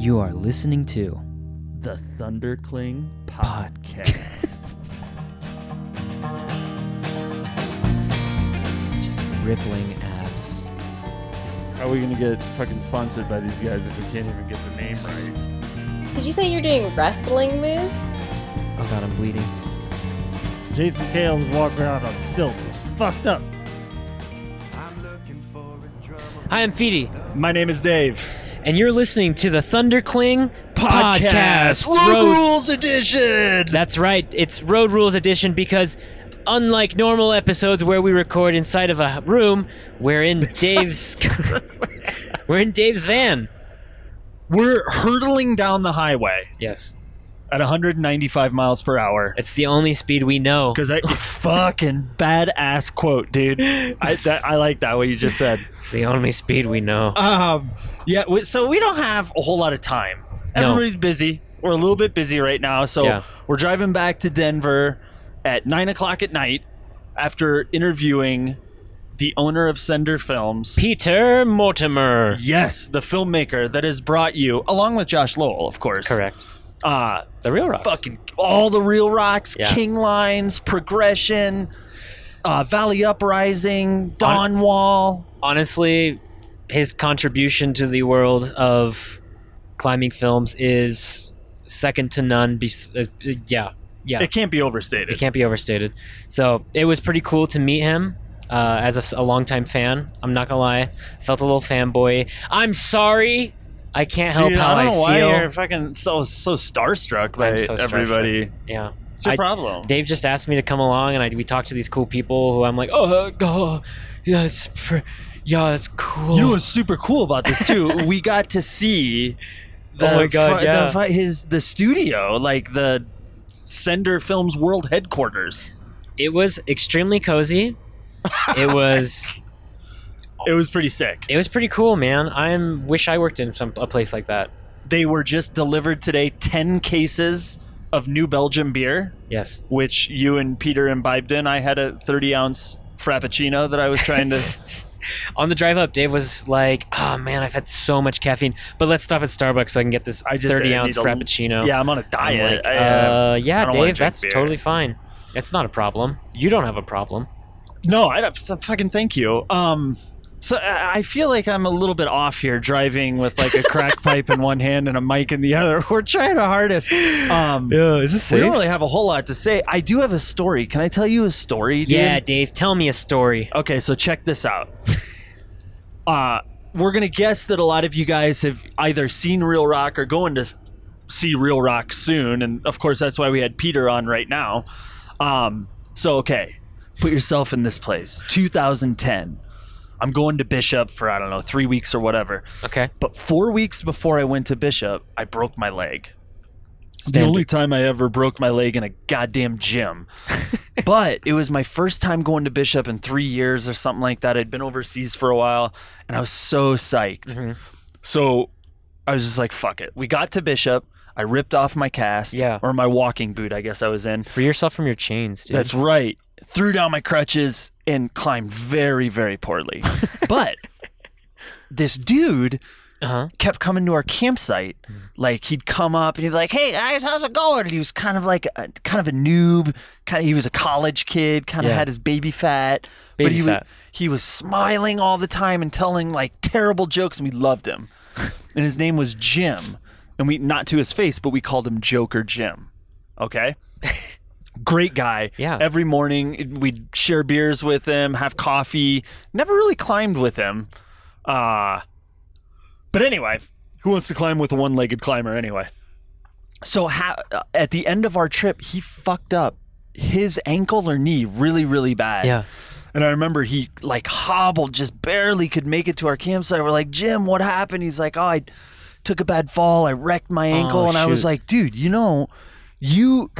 You are listening to The Thundercling Podcast. just rippling abs. How are we gonna get fucking sponsored by these guys if we can't even get the name right? Did you say you're doing wrestling moves? Oh god, I'm bleeding. Jason Kale was walking around on stilts. It's fucked up. Hi, I'm Feedy, My name is Dave. And you're listening to the Thundercling Podcast. Road Road- Rules Edition. That's right. It's Road Rules Edition because unlike normal episodes where we record inside of a room, we're in Dave's We're in Dave's van. We're hurtling down the highway Yes. At 195 miles per hour. It's the only speed we know. Because that fucking badass quote, dude. I that, I like that what you just said. It's the only speed we know. Um, yeah. we- So we don't have a whole lot of time. No. Everybody's busy. We're a little bit busy right now. So Yeah. we're driving back to Denver at nine o'clock at night after interviewing the owner of Sender Films. Peter Mortimer. Yes, the filmmaker that has brought you, along with Josh Lowell, of course. Correct. Uh, The Reel Rocks. fucking all the Reel Rocks, Yeah. King Lines, Progression, uh, Valley Uprising, Dawn Wall. honestly, his contribution to the world of climbing films is second to none. Bes- uh, yeah, yeah, It can't be overstated. it can't be overstated. So it was pretty cool to meet him. Uh, as a, a longtime fan, I'm not gonna lie, felt a little fanboy. I'm sorry, I can't help Dude, how I don't know why feel. you're fucking so so starstruck by I'm so starstruck. everybody. Yeah, What's your I- problem? Dave just asked me to come along, and I we talked to these cool people who I'm like, oh, oh yeah, it's pr- yeah, that's cool. You know what's super cool about this too? we got to see the Oh my God, yeah. the his the studio, like the Sender Films World headquarters. It was extremely cozy. It was It was pretty sick. it was pretty cool, man. I am wish I worked in some a place like that. They were just delivered today 10 cases of New Belgium beer, Yes. which you and Peter imbibed in. I had a 30 ounce frappuccino that I was trying to. On the drive up, Dave was like, "Oh man, I've had so much caffeine, but let's stop at Starbucks so I can get this I just- 30 ounce a- frappuccino." yeah, I'm on a diet. like, I, uh, uh, yeah, I don't wanna Dave, that's beer. totally fine. It's not a problem. You don't have a problem. No, I fucking thank you. Um, so I feel like I'm a little bit off here driving with like a crack pipe in one hand and a mic in the other. We're trying our hardest. Um, Yeah, is this safe? we don't really have a whole lot to say. I do have a story. Can I tell you a story? Dude? Yeah, Dave, tell me a story. Okay, so check this out. Uh, we're gonna guess that a lot of you guys have either seen Reel Rock or going to see Reel Rock soon, and of course that's why we had Peter on right now. Um, so okay, put yourself in this place. 2010. I'm going to Bishop for I don't know three weeks or whatever. Okay. But four weeks before I went to Bishop, I broke my leg. The only time I ever broke my leg in a goddamn gym. but it was my first time going to Bishop in three years or something like that. I'd been overseas for a while and I was so psyched. Mhm. So I was just like, fuck it. We got to Bishop. I ripped off my cast Yeah. or my walking boot, I guess I was in. Free yourself from your chains, dude. That's right. Threw down my crutches and climbed very, very poorly. but this dude uh-huh. kept coming to our campsite. Like he'd come up and he'd be like, "Hey guys, how's it going?" And he was kind of like a, kind of a noob. Kind of he was a college kid. Kind of Yeah. had his baby fat. but he fat. was he was smiling all the time and telling like terrible jokes, and we loved him. and his name was Jim, and we not to his face, but we called him Joker Jim. Okay. Great guy. Yeah. Every morning we'd share beers with him, have coffee. Never really climbed with him. Uh but anyway, who wants to climb with a one-legged climber anyway? So ha- at the end of our trip, he fucked up his ankle or knee really, really bad. Yeah. And I remember he like hobbled, just barely could make it to our campsite. We're like, Jim, what happened? He's like, oh, I took a bad fall. I wrecked my ankle. Oh, and I was like, dude, you know, you,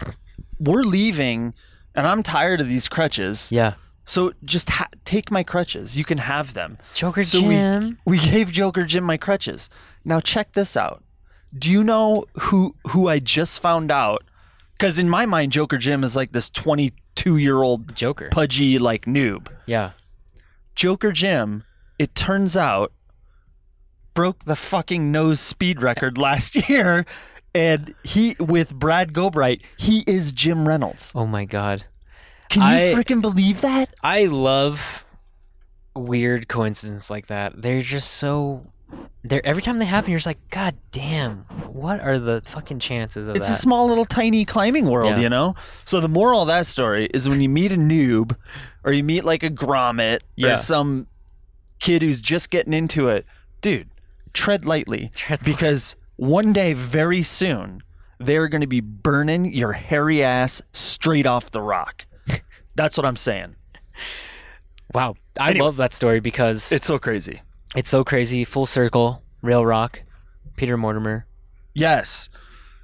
we're leaving and I'm tired of these crutches. Yeah. So just ha- take my crutches. You can have them. Joker So Jim. we we gave Joker Jim my crutches. Now check this out. Do you know who who I just found out? Because in my mind, Joker Jim is like this 22 year old Joker. pudgy like noob. yeah. Joker Jim. It turns out broke the fucking nose speed record last year, and he with Brad Gobright, he is Jim Reynolds. Oh my god. Can you I- freaking believe that? I love weird coincidences like that. They're just so they're every time they happen you're just like god damn. What are the fucking chances of It's that? a small little tiny climbing world, Yeah. you know? So the moral of that story is when you meet a noob or you meet like a grommet Yeah. or some kid who's just getting into it, dude, tread lightly. Tread because one day very soon they're going to be burning your hairy ass straight off the rock. That's what I'm saying. wow. I Anyway. love that story because It's so crazy. it's so crazy. Full circle, Reel Rock, Peter Mortimer. Yes.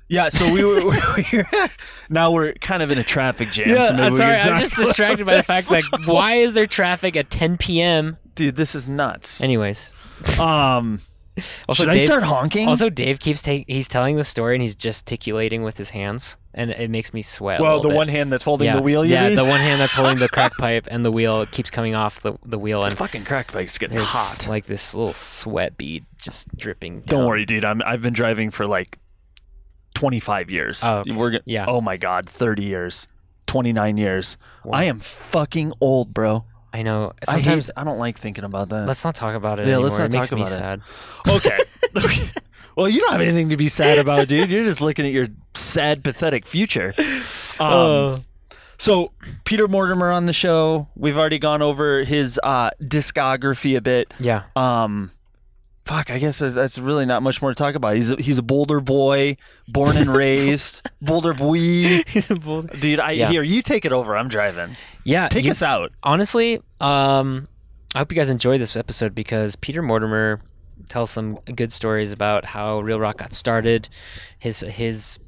Yeah, so we were, we were now we're kind of in a traffic jam. so maybe I'm sorry. I'm just distracted by the fact that why is there traffic at 10 p.m. dude, this is nuts. Anyways, Um, also should Dave, I start honking? Also, Dave keeps taking. he's telling the story and he's gesticulating with his hands, and it makes me sweat. well, little the bit. one hand that's holding yeah, the wheel, you yeah, mean? the one hand that's holding the crack pipe and the wheel keeps coming off the, the wheel, and fucking crack pipe's getting hot. like this little sweat bead just dripping. Don't worry, dude. I'm I've been driving for like 25 years. Oh, okay. We're go- Yeah. Oh my god, 30 years, 29 years. Wow. I am fucking old, bro. I know. I hate- Sometimes I, don't like thinking about that. let's not talk about it Yeah, anymore. let's not it makes talk me it. sad. okay. well, you don't have anything to be sad about, dude. You're just looking at your sad, pathetic future. Um, Uh, So Peter Mortimer on the show. We've already gone over his uh, discography a bit. yeah. Um, fuck, I guess there's, that's really not much more to talk about. He's a, he's a Boulder boy, born and raised, Boulder boy. He's a Boulder. Dude, I Yeah. here you take it over. I'm driving. Yeah. Take you- us out. honestly, um, I hope you guys enjoy this episode because Peter Mortimer tells some good stories about how Reel Rock got started, his his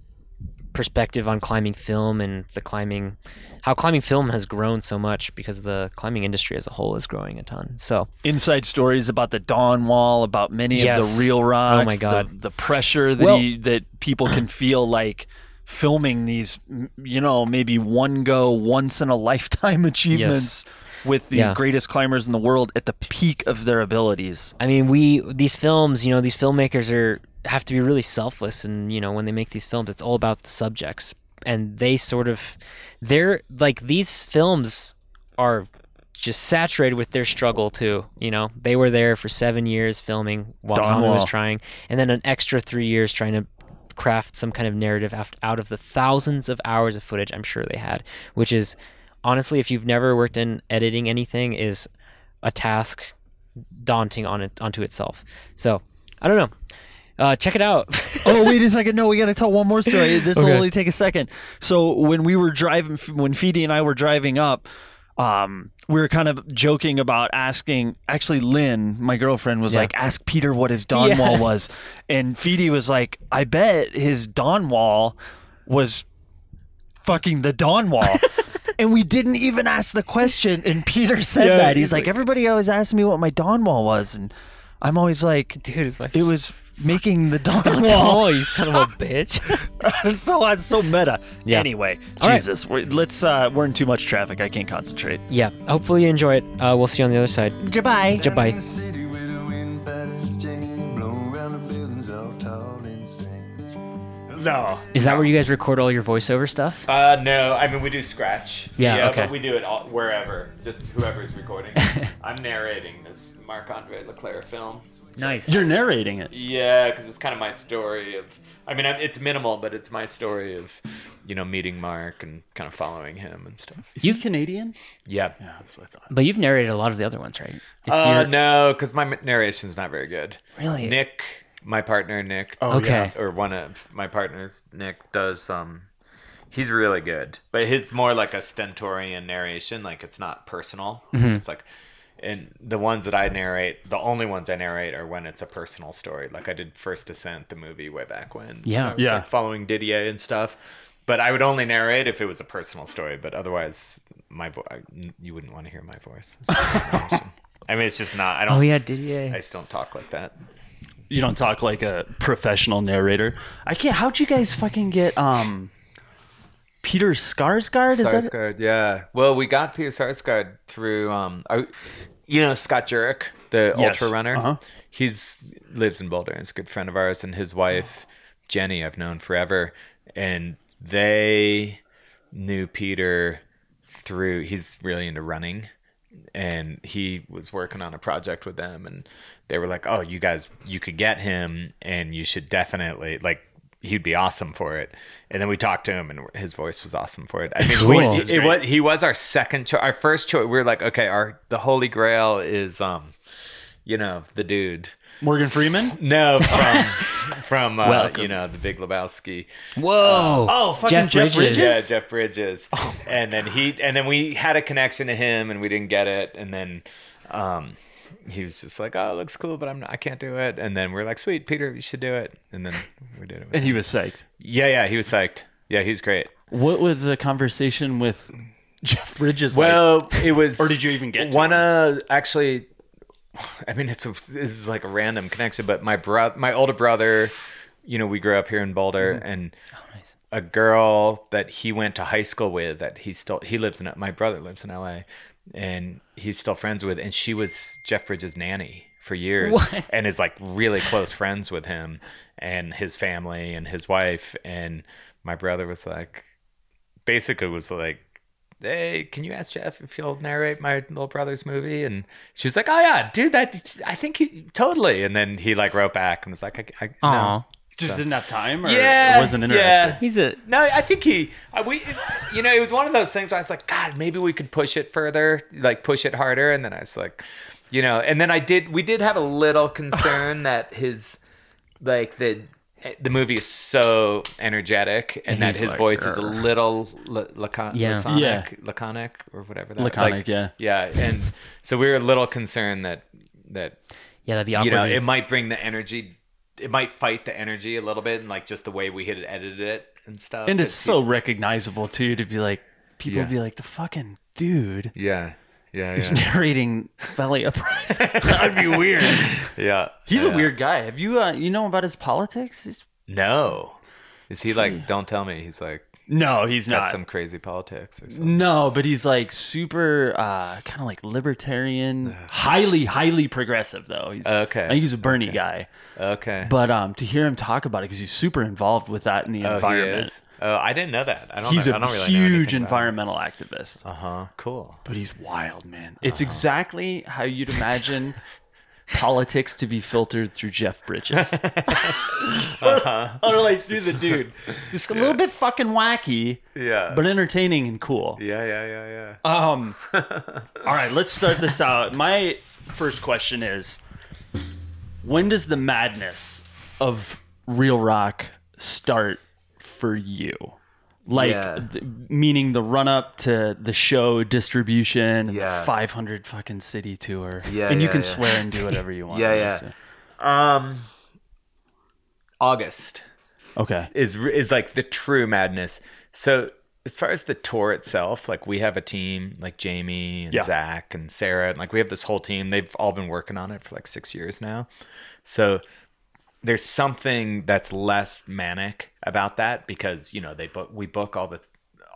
perspective on climbing film and the climbing, how climbing film has grown so much because the climbing industry as a whole is growing a ton. So Inside stories about the Dawn Wall, about many of the Reel Rocks. Oh my God. The, the pressure that Well- he, that people can feel like filming these, you know, maybe one go, once in a lifetime achievements with the Yeah. greatest climbers in the world at the peak of their abilities. I mean, we these films, you know, these filmmakers are have to be really selfless, and you know, when they make these films, it's all about the subjects, and they sort of, they're like these films are just saturated with their struggle too. You know, they were there for seven years filming while Dawn Tommy was trying, and then an extra three years trying to craft some kind of narrative out of the thousands of hours of footage I'm sure they had, which is honestly, if you've never worked in editing anything, is a task daunting on it onto itself. So I don't know. Uh, check it out. oh wait a second. No we gotta tell one more story. This will Okay. only take a second. So when we were driving when Feedy and I were driving up um, we were kind of joking about asking actually Lynn my girlfriend was Yeah. like ask Peter what his dawn wall was. And Feedy was like I bet his Dawn Wall was fucking the Dawn Wall. And we didn't even ask the question and Peter said Yeah, that. he's he's like, like- everybody always asks me what my Dawn Wall was and I'm always like Dude, it was making the dawn wall wall. You son of a bitch. it's so it's so meta. Yeah. Anyway, All right. Jesus, we're, let's uh, we're in too much traffic. I can't concentrate. yeah. Hopefully you enjoy it. Uh, we'll see you on the other side. Goodbye. Goodbye. In the city where the wind patterns change, blow around the buildings all tall and strange. No. Is that where you guys record all your voiceover stuff? Uh, no, I mean we do scratch. Yeah, okay. but we do it all, wherever, just whoever's recording. I'm narrating this Marc Andre Leclerc film. Nice. You're narrating it. Yeah, because it's kind of my story of. I mean, it's minimal, but it's my story of, you know, meeting Mark and kind of following him and stuff. Is you Canadian? Yeah. Yeah, that's what I thought. But you've narrated a lot of the other ones, right? It's Uh, your no, because my narration's not very good. really. Nick, my partner Nick, Oh, Okay. or one of my partners, Nick, does um he's really good. But his more like a stentorian narration, like it's not personal. Mm-hmm. It's like and the ones that I narrate, the only ones I narrate are when it's a personal story. Like I did First Descent, the movie way back when. Yeah. I was, Yeah. like, following Didier and stuff. But I would only narrate if it was a personal story. But otherwise, my vo- I- you wouldn't want to hear my voice. I mean, it's just not. I don't. Oh yeah, Didier. I just don't talk like that. You don't talk like a professional narrator. I can't. How'd you guys fucking get um Peter Skarsgård? Is that? Sarsgaard, yeah. Well, we got Peter Sarsgaard through, um, our, you know, Scott Jurek. the Yes. ultra runner. Uh-huh. He's lives in Boulder. He's a good friend of ours, and his wife Jenny, I've known forever, and they knew Peter through. He's really into running, and he was working on a project with them, and they were like, "Oh, you guys, you could get him, and you should definitely like." He'd be awesome for it, and then we talked to him, and his voice was awesome for it. I mean, Cool. we, This is it was he was our second choice. Our first choice, we were like, okay, our the holy grail is um, you know, the dude. Morgan Freeman. No, from from uh, you know the Big Lebowski. Whoa. Oh, fucking Jeff Jeff Bridges. Bridges? Yeah, Jeff Bridges. and then he and then we had a connection to him, and we didn't get it. And then um, he was just like, "Oh, it looks cool, but I'm not, I can't do it." And then we're like, "Sweet, Peter, you should do it." And then we did it. And he was psyched. yeah, yeah, he was psyched. Yeah, he's great. What was the conversation with Jeff Bridges like? Well, it was. Or did you even get to one? him? Uh, actually, I mean, it's a, this is like a random connection, but my bro, my older brother, you know, we grew up here in Boulder, Mm-hmm. and a girl that he went to high school with that he still he lives in my brother lives in L.A. and he's still friends with, and she was Jeff Bridges' nanny for years, What? and is like really close friends with him and his family and his wife, and my brother was like, basically was like hey, can you ask Jeff if he'll narrate my little brother's movie? And she was like, oh yeah, dude, that I think he totally. And then he like wrote back and was like, I, I no. Aw. just didn't have time, or Yeah, wasn't yeah. He's a No, I think he, we, you know, it was one of those things where I was like, God, maybe we could push it further, like push it harder. And then I was like, you know, and then I did, we did have a little concern that his, like the, the movie is so energetic and, And that his like, voice is a little la- lacon- Yeah. laconic, Yeah. laconic or whatever. That, Laconic, like, yeah. yeah. And so we were a little concerned that, that, yeah, that'd be awkward. you know, it might bring the energy, it might fight the energy a little bit and like just the way we had it edited it and stuff. And it's so recognizable too to be like people Yeah. be like the fucking dude Yeah. Yeah. He's Yeah. narrating Valley Uprising. That'd be weird. yeah. He's a weird guy. Have you uh, you know about his politics? He's... No. Is he like, don't tell me he's like, No, he's got not. some crazy politics or something? No, but he's like super, uh, kind of like libertarian, highly, highly progressive though. He's Okay. I think he's a Bernie guy. Okay. But um, to hear him talk about it because he's super involved with that in the oh, environment. He is? Oh, I didn't know that. I don't He's know, a I don't really huge environmental activist. Uh huh. Cool. But he's wild, man. Uh-huh. It's exactly how you'd imagine politics to be filtered through Jeff Bridges. Uh-huh. or like through the dude. Just a little bit fucking wacky, Yeah. but entertaining and cool. yeah, yeah, yeah, yeah. Um, all right, let's start this out. My first question is when does the madness of Reel Rock start for you? Like, Yeah. th- meaning the run up to the show distribution, Yeah. 500 fucking city tour. Yeah, and you can yeah. swear and do whatever you want. Yeah, yeah. Um, August. Okay. is is like the true madness. So as far as the tour itself, like we have a team like Jamie and Yeah. Zach and Sarah, and like we have this whole team. They've all been working on it for like six years now. So there's something that's less manic about that because you know they book we book all the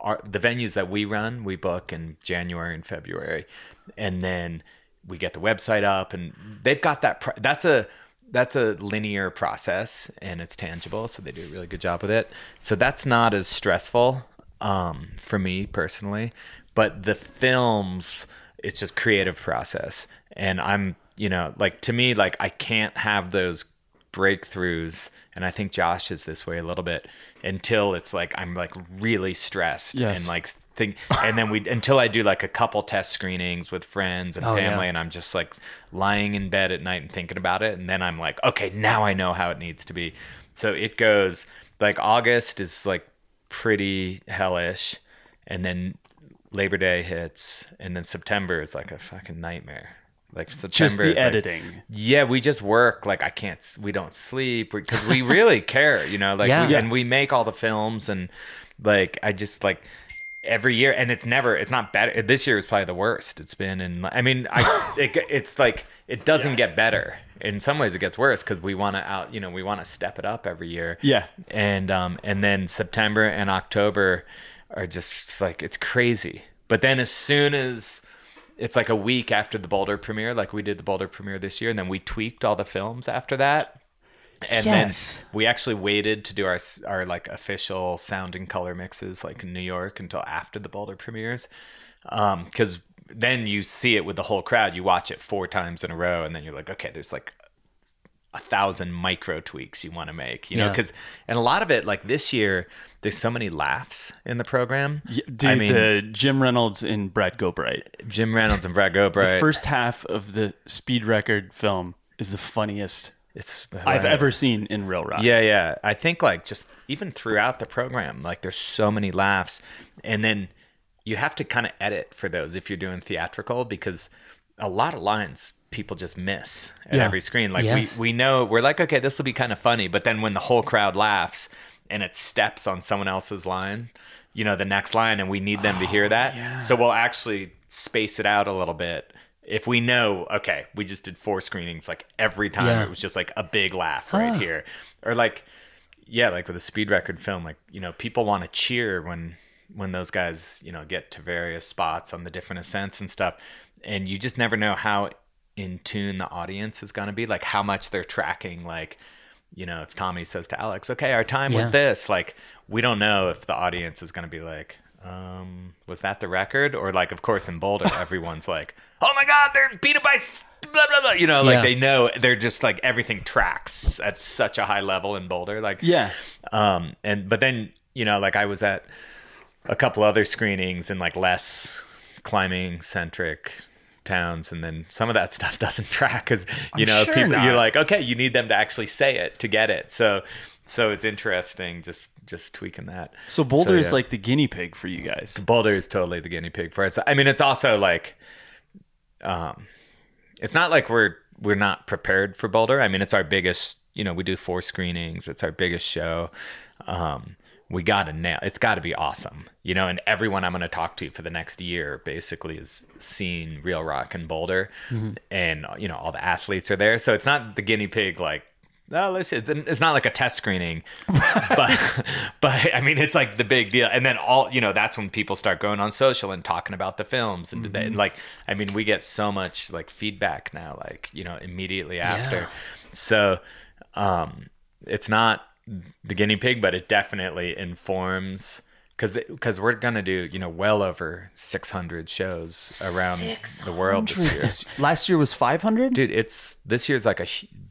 our, the venues that we run we book in January and February, and then we get the website up and they've got that. That's a that's a linear process and it's tangible, so they do a really good job with it. So that's not as stressful um, for me personally, but the films it's just creative process and i'm you know like to me like i can't have those breakthroughs and i think josh is this way a little bit until it's like i'm like really stressed Yes. and like think and then we until i do like a couple test screenings with friends and Oh, yeah. family and i'm just like lying in bed at night and thinking about it and then i'm like okay now i know how it needs to be so it goes like august is like pretty hellish and then labor day hits and then september is like a fucking nightmare like september Just the is like- editing. yeah, we just work like I can't. We don't sleep because we really care, you know. Like, Yeah. we, and we make all the films, and like I just like every year, and it's never, it's not better. This year is probably the worst it's been, and I mean, I it, it's like it doesn't get better. In some ways, it gets worse because we want to out, you know, we want to step it up every year. Yeah. and um, and then September and October are just like it's crazy. But then as soon as it's like a week after the Boulder premiere, like we did the Boulder premiere this year, and then we tweaked all the films after that. And Yes. then we actually waited to do our our like official sound and color mixes like in New York until after the Boulder premieres, um, because then you see it with the whole crowd. You watch it four times in a row, and then you're like, okay, there's like a thousand micro tweaks you want to make, you know, because and a lot of it like this year, there's so many laughs in the program. Dude, I mean, the Jim Reynolds and Brad Gobright. Jim Reynolds and Brad Gobright. The first half of the Speed Record film is the funniest it's I've ever seen in Reel Rock. Yeah, yeah. I think like just even throughout the program, like there's so many laughs, and then you have to kind of edit for those if you're doing theatrical because a lot of lines people just miss at Yeah. every screen. Like Yes. we we know we're like okay, this will be kind of funny, but then when the whole crowd laughs and it steps on someone else's line, you know, the next line, and we need them to Oh, hear that, so we'll actually space it out a little bit. If we know, okay, we just did four screenings, like every time Yeah. it was just like a big laugh right here, or like yeah like with a speed record film like you know people want to cheer when when those guys you know get to various spots on the different ascents and stuff and you just never know how in tune the audience is going to be like how much they're tracking like you know if tommy says to alex okay our time Yeah. was this like we don't know if the audience is going to be like um was that the record or like of course in boulder everyone's like oh my god they're beat up by blah blah blah you know like Yeah. they know they're just like everything tracks at such a high level in boulder like Yeah. um and but then you know like i was at a couple other screenings in like less climbing centric towns and then some of that stuff doesn't track because you I'm know sure people not. you're like okay you need them to actually say it to get it so so it's interesting just just tweaking that So Boulder is yeah. like the guinea pig for you guys. Boulder is totally the guinea pig for us. I mean, it's also like, um, it's not like we're we're not prepared for Boulder. I mean, it's our biggest. You know, we do four screenings. It's our biggest show. Um, we got to nail. It's got to be awesome. You know, and everyone I'm going to talk to for the next year basically is seeing Reel Rock and Boulder, and you know all the athletes are there. So it's not the guinea pig like. No, listen, it's, it's not like a test screening, but but I mean, it's like the big deal. And then all you know, that's when people start going on social and talking about the films, and, and like, I mean, we get so much like feedback now, like you know, immediately after. So, um, it's not the guinea pig, but it definitely informs because because we're gonna do you know well over 600 shows around the world this year. Last year was 500? Dude, it's this year's like a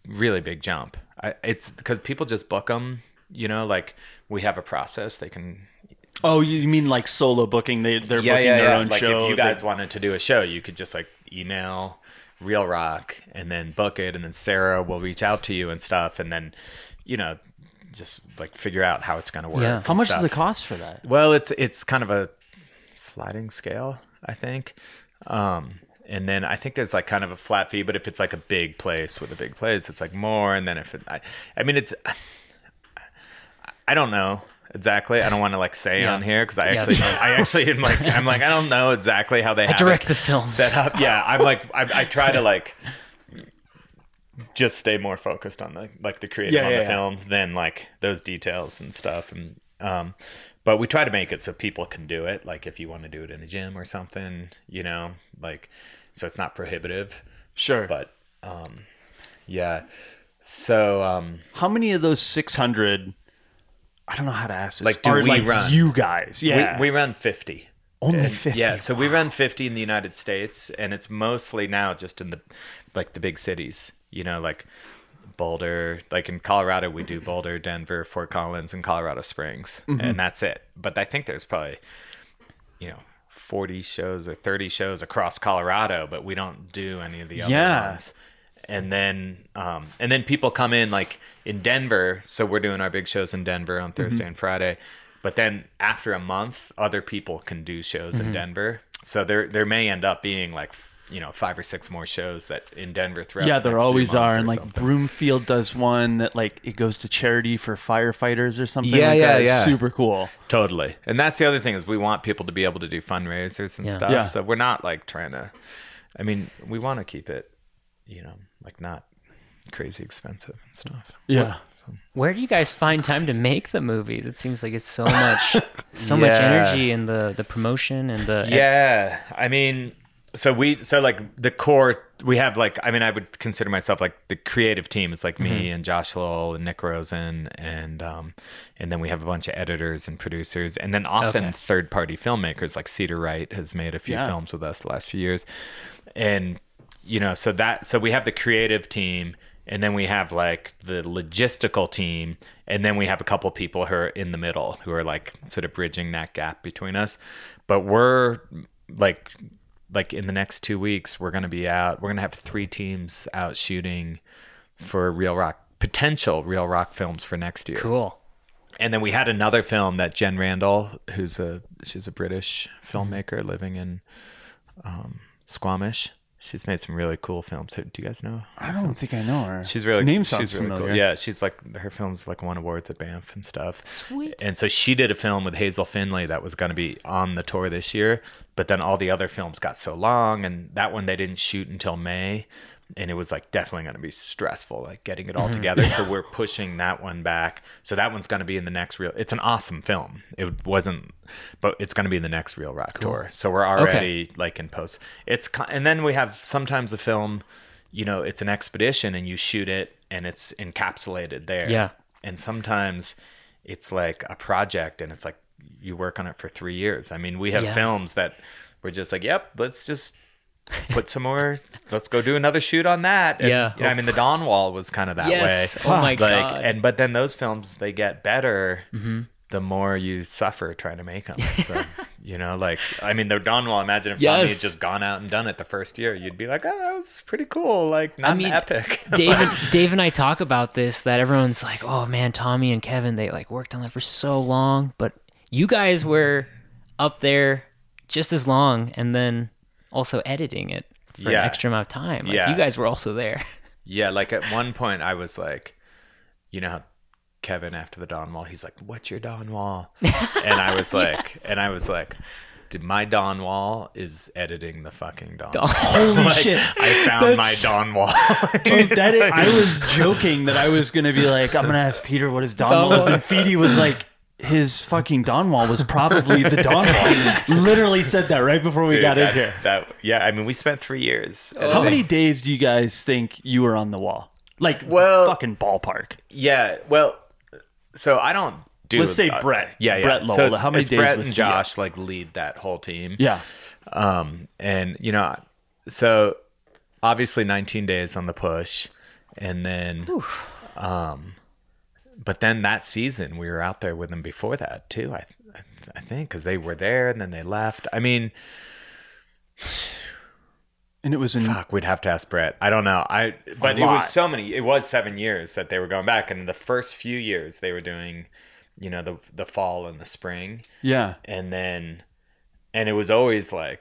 really big jump. I, it's because people just book them. You know, like we have a process they can. Oh, you mean like solo booking? They they're yeah, booking yeah, their yeah. own Like show. if you They- guys wanted to do a show, you could just like email Reel Rock and then book it, and then Sarah will reach out to you and stuff, and then you know just like figure out how it's gonna work. Yeah. How much does it cost for that? Well, it's it's kind of a sliding scale, I think. Um, and then I think there's like kind of a flat fee, but if it's like a big place with a big place, it's like more. And then if it, I, I mean, it's, I don't know exactly. I don't want to like say Yeah. on here because I Yeah. actually, I actually am like, I'm like, I don't know exactly how they I have direct it the films. set up. Yeah, I'm like, I, I try to like just stay more focused on the like the creative Yeah, on yeah, the yeah. films than like those details and stuff. And um, but we try to make it so people can do it. Like if you want to do it in a gym or something, you know, like so it's not prohibitive. Sure. But um, yeah. So um, How many of those 600? I don't know how to ask this. Like, do are we like run? you guys? Yeah. we, we run fifty. Only 50. Yeah, so we run 50 in the United States, and it's mostly now just in the like the big cities. You know, like Boulder. Like in Colorado, we do Boulder, Denver, Fort Collins, and Colorado Springs, Mm-hmm. and that's it. But I think there's probably you know 40 shows or 30 shows across Colorado, but we don't do any of the other Yeah. ones. And then, um, and then people come in like in Denver. So we're doing our big shows in Denver on Mm-hmm. Thursday and Friday. But then after a month, other people can do shows Mm-hmm. in Denver. So there, there may end up being like, you know, five or six more shows that in Denver throughout. yeah, the there next always months are. And like something. Broomfield does one that like it goes to charity for firefighters or something. Yeah, like yeah, that. It's yeah. Super cool. Totally. And that's the other thing is we want people to be able to do fundraisers and Yeah. stuff. Yeah. So we're not like trying to I mean, we want to keep it, you know, like not crazy expensive and stuff. Yeah. So Where do you guys find time to make the movies? It seems like it's so much, so much energy in the the promotion and the Yeah, I mean, so we so like the core we have like I mean I would consider myself like the creative team. It's like me Mm-hmm. and Josh Lowell and Nick Rosen and um and then we have a bunch of editors and producers and then often Okay. third party filmmakers like Cedar Wright has made a few Yeah. films with us the last few years. And you know, so that so we have the creative team and then we have like the logistical team and then we have a couple people who are in the middle who are like sort of bridging that gap between us. But we're like like in the next 2 weeks we're going to be out we're going to have 3 teams out shooting for Reel Rock potential Reel Rock films for next year. Cool. And then we had another film that Jen Randall, who's a she's a British filmmaker living in um, Squamish. She's made some really cool films. Do you guys know? I don't think I know her. She's really name she's sounds really familiar. Cool. Yeah, she's like her films like won awards at Banff and stuff. Sweet. And so she did a film with Hazel Findlay that was going to be on the tour this year, but then all the other films got so long, and that one they didn't shoot until May, and it was like definitely going to be stressful, like getting it all Mm-hmm. together. So we're pushing that one back. So that one's going to be in the next real. It's an awesome film. It wasn't, but it's going to be in the next Reel Rock tour. So we're already like in post. It's and then we have sometimes a film. You know, it's an expedition, and you shoot it, and it's encapsulated there. Yeah. And sometimes it's like a project and it's like you work on it for three years. I mean, we have Yeah. films that we're just like, yep, let's just put some more, let's go do another shoot on that. And, Yeah. you know, I mean, The Dawn Wall was kind of that Yes. way. Oh my like, God. Mm-hmm. And, but then those films, they get better the more you suffer trying to make them. So, you know, like, I mean, The Dawn Wall, imagine if Tommy had just gone out and done it the first year, you'd be like, oh, that was pretty cool. Like, not mean, epic. Dave and, Dave and I talk about this that everyone's like, "Oh man, Tommy and Kevin, they like worked on that for so long, but you guys were up there just as long and then also editing it for Yeah. an extra amount of time. Like, Yeah. you guys were also there. Yeah, like at one point I was like, you know, Kevin after the Dawn Wall, he's like, "What's your Dawn Wall?" And I was like, and I was like, "Dude, my Dawn Wall is editing the fucking Dawn." Wall. Holy Like, shit! I found my Dawn Wall. Dude, that is, I was joking that I was gonna be like, I'm gonna ask Peter what his Dawn Wall is, and Feedy was like, his fucking Dawn Wall was probably the Dawn Wall. Literally said that right before we Dude, got in here. That yeah, I mean, we spent three years. How editing. many days do you guys think you were on the wall? Like, Well- fucking ballpark. Yeah, well, so I don't do. Let's say uh, Brett. Yeah, yeah. Brett so Lowell. it's, How many it's days Brett was and he at? Josh like lead that whole team. Yeah. Um, and you know, so obviously 19 days on the push, and then, um, but then that season we were out there with them before that too. I, I, I think because they were there and then they left. I mean, And it was in. fuck, we'd have to ask Brett. I don't know. I but it was so many. It was seven years that they were going back, and the first few years they were doing, you know, the the fall and the spring Yeah. and then and it was always like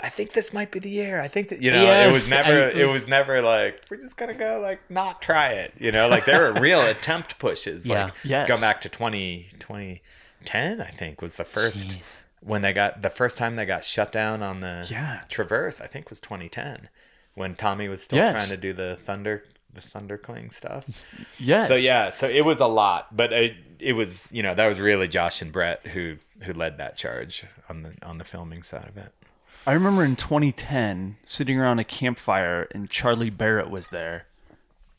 i think this might be the year i think that you know it was never I it was- was never like we're just gonna go like not try it you know like there were real attempt pushes Yeah. like Yes. go back to 20 2010 i think was the first Jeez. when they got the first time they got shut down on the Yeah. traverse i think was 2010 when tommy was still Yes. trying to do the thunder the Thundercling stuff Yes. so yeah, so it was a lot, but it, it was you know that was really Josh and Brett who who led that charge on the on the filming side of it. I remember in 2010 sitting around a campfire and Charlie Barrett was there.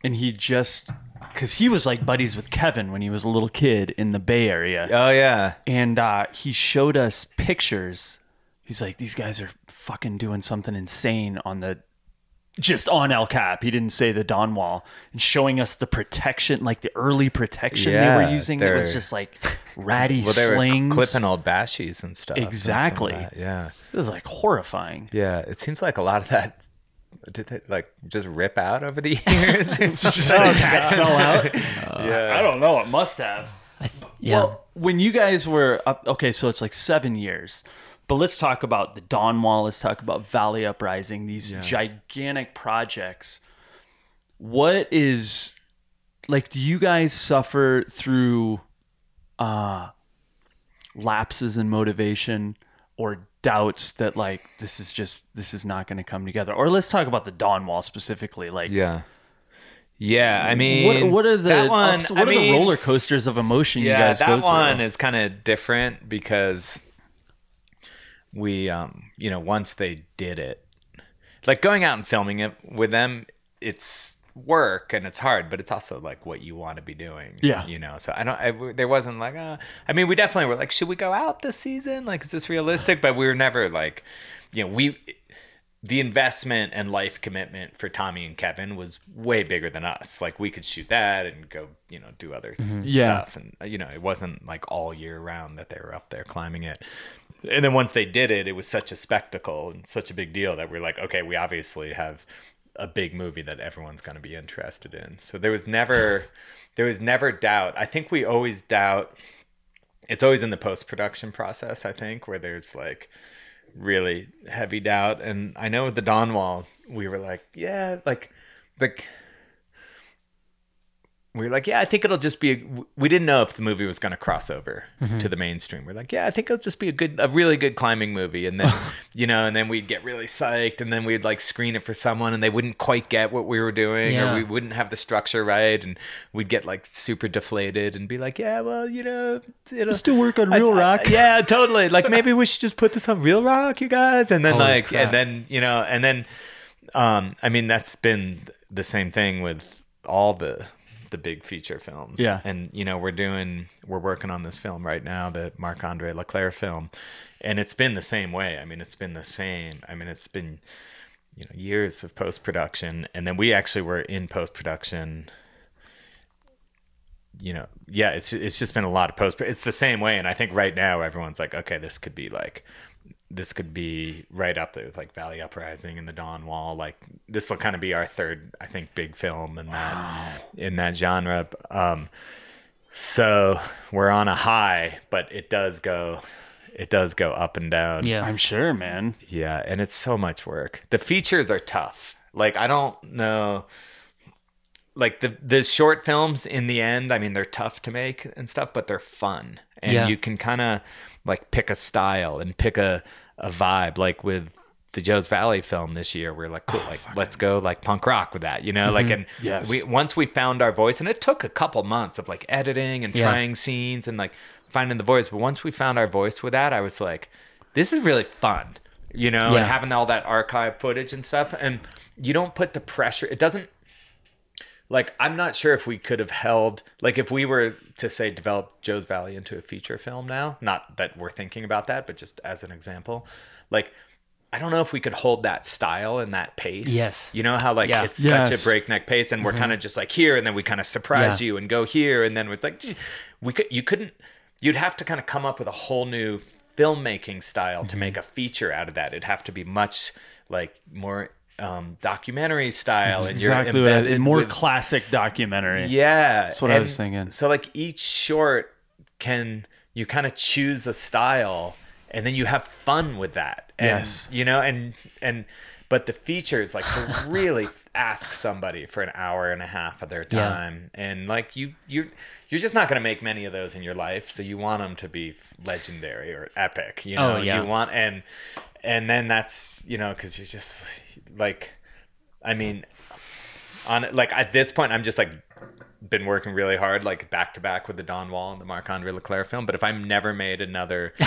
And he just, because he was like buddies with Kevin when he was a little kid in the Bay Area. Oh yeah, And uh, he showed us pictures. He's like, these guys are fucking doing something insane on the, just on El Cap. He didn't say the Dawn Wall. And showing us the protection, like the early protection they were using. It was just like ratty well they slings. were clipping old bashies and stuff. and some of Exactly. that, Yeah, It was like horrifying. yeah. It seems like a lot of that. Did they like just rip out over the years? just Oh, tack fell out. yeah. I don't know. It must have. I th- yeah. Well, when you guys were up, okay, so it's like seven years. But let's talk about the Dawn Wall. Let's talk about Valley Uprising. These gigantic projects. What is like? Do you guys suffer through uh, lapses in motivation or doubts that like this is just this is not going to come together? Or let's talk about the Dawn Wall specifically. Like, Yeah. Yeah, I mean, what what are the one? ups- I what are mean, the roller coasters of emotion you guys that go through? one is kind of different because we, um, you know, once they did it, like going out and filming it with them. It's work and it's hard, but it's also like what you want to be doing. Yeah. you know. So I don't. I, there wasn't like. Uh, I mean, we definitely were like, should we go out this season? Like, is this realistic? But we were never like, you know, we. The investment and life commitment for Tommy and Kevin was way bigger than us. Like we could shoot that and go, you know, do other Yeah. stuff, and uh, you know, it wasn't like all year round that they were up there climbing it. And then once they did it, it was such a spectacle and such a big deal that we're like, okay, we obviously have a big movie that everyone's going to be interested in. So there was never, there was never doubt. I think we always doubt. It's always in the post production process. I think where there's like really heavy doubt. And I know with the Dawn Wall, we were like, yeah, like, like we were like, yeah, I think it'll just be. A, we didn't know if the movie was going to cross over to the mainstream. We're like, yeah, I think it'll just be a good, a really good climbing movie. And then, you know, and then we'd get really psyched, and then we'd like screen it for someone, and they wouldn't quite get what we were doing, Yeah. or we wouldn't have the structure right, and we'd get like super deflated and be like, yeah, well, you know, it'll Still work on Reel I- Rock. yeah, totally. Like maybe we should just put this on Reel Rock, you guys, and then Holy like, crap. and then you know, and then, um, I mean, that's been the same thing with all the the big feature films. Yeah. and you know, we're doing, we're working on this film right now, the Marc Andre Leclerc film, and it's been the same way. I mean, it's been the same. I mean, it's been you know years of post production, and then we actually were in post production you know, yeah, it's it's just been a lot of post. It's the same way, and I think right now everyone's like, okay, this could be like, this could be right up there with like Valley Uprising and The Dawn Wall. Like this will kind of be our third, I think, big film in that in that genre. Um, so we're on a high, but it does go, it does go up and down. Yeah. I'm sure, man. Yeah, and it's so much work. The features are tough. Like I don't know like the the short films in the end, I mean they're tough to make and stuff, but they're fun. And Yeah. you can kind of like pick a style and pick a a vibe like with the Joe's Valley film this year, we're like, cool, oh, like let's go like punk rock with that, you know, like mm-hmm. and Yes. we once we found our voice, and it took a couple months of like editing and Yeah. trying scenes and like finding the voice, but once we found our voice with that, I was like, this is really fun, you know, Yeah. and having all that archive footage and stuff, and you don't put the pressure. It doesn't like I'm not sure if we could have held like if we were to say develop Joe's Valley into a feature film now, not that we're thinking about that, but just as an example, like I don't know if we could hold that style and that pace. Yes. You know how like Yeah. it's Yes. such a breakneck pace and we're mm-hmm. kind of just like here and then we kind of surprise Yeah. you and go here and then it's like we could you couldn't you'd have to kind of come up with a whole new filmmaking style to mm-hmm. make a feature out of that. It'd have to be much like more um documentary style and exactly you're I, more with- classic documentary. yeah, That's what I was thinking. So like each short can you kind of choose a style and then you have fun with that. And, Yes. You know, and and but the features like to really ask somebody for an hour and a half of their Yeah. time and like you you you're just not going to make many of those in your life so you want them to be legendary or epic you know Oh, yeah. you want and and then that's you know cuz you're just like I mean on like at this point i'm just like been working really hard like back to back with the don wall and the marc andre leclerc film but if i'm never made another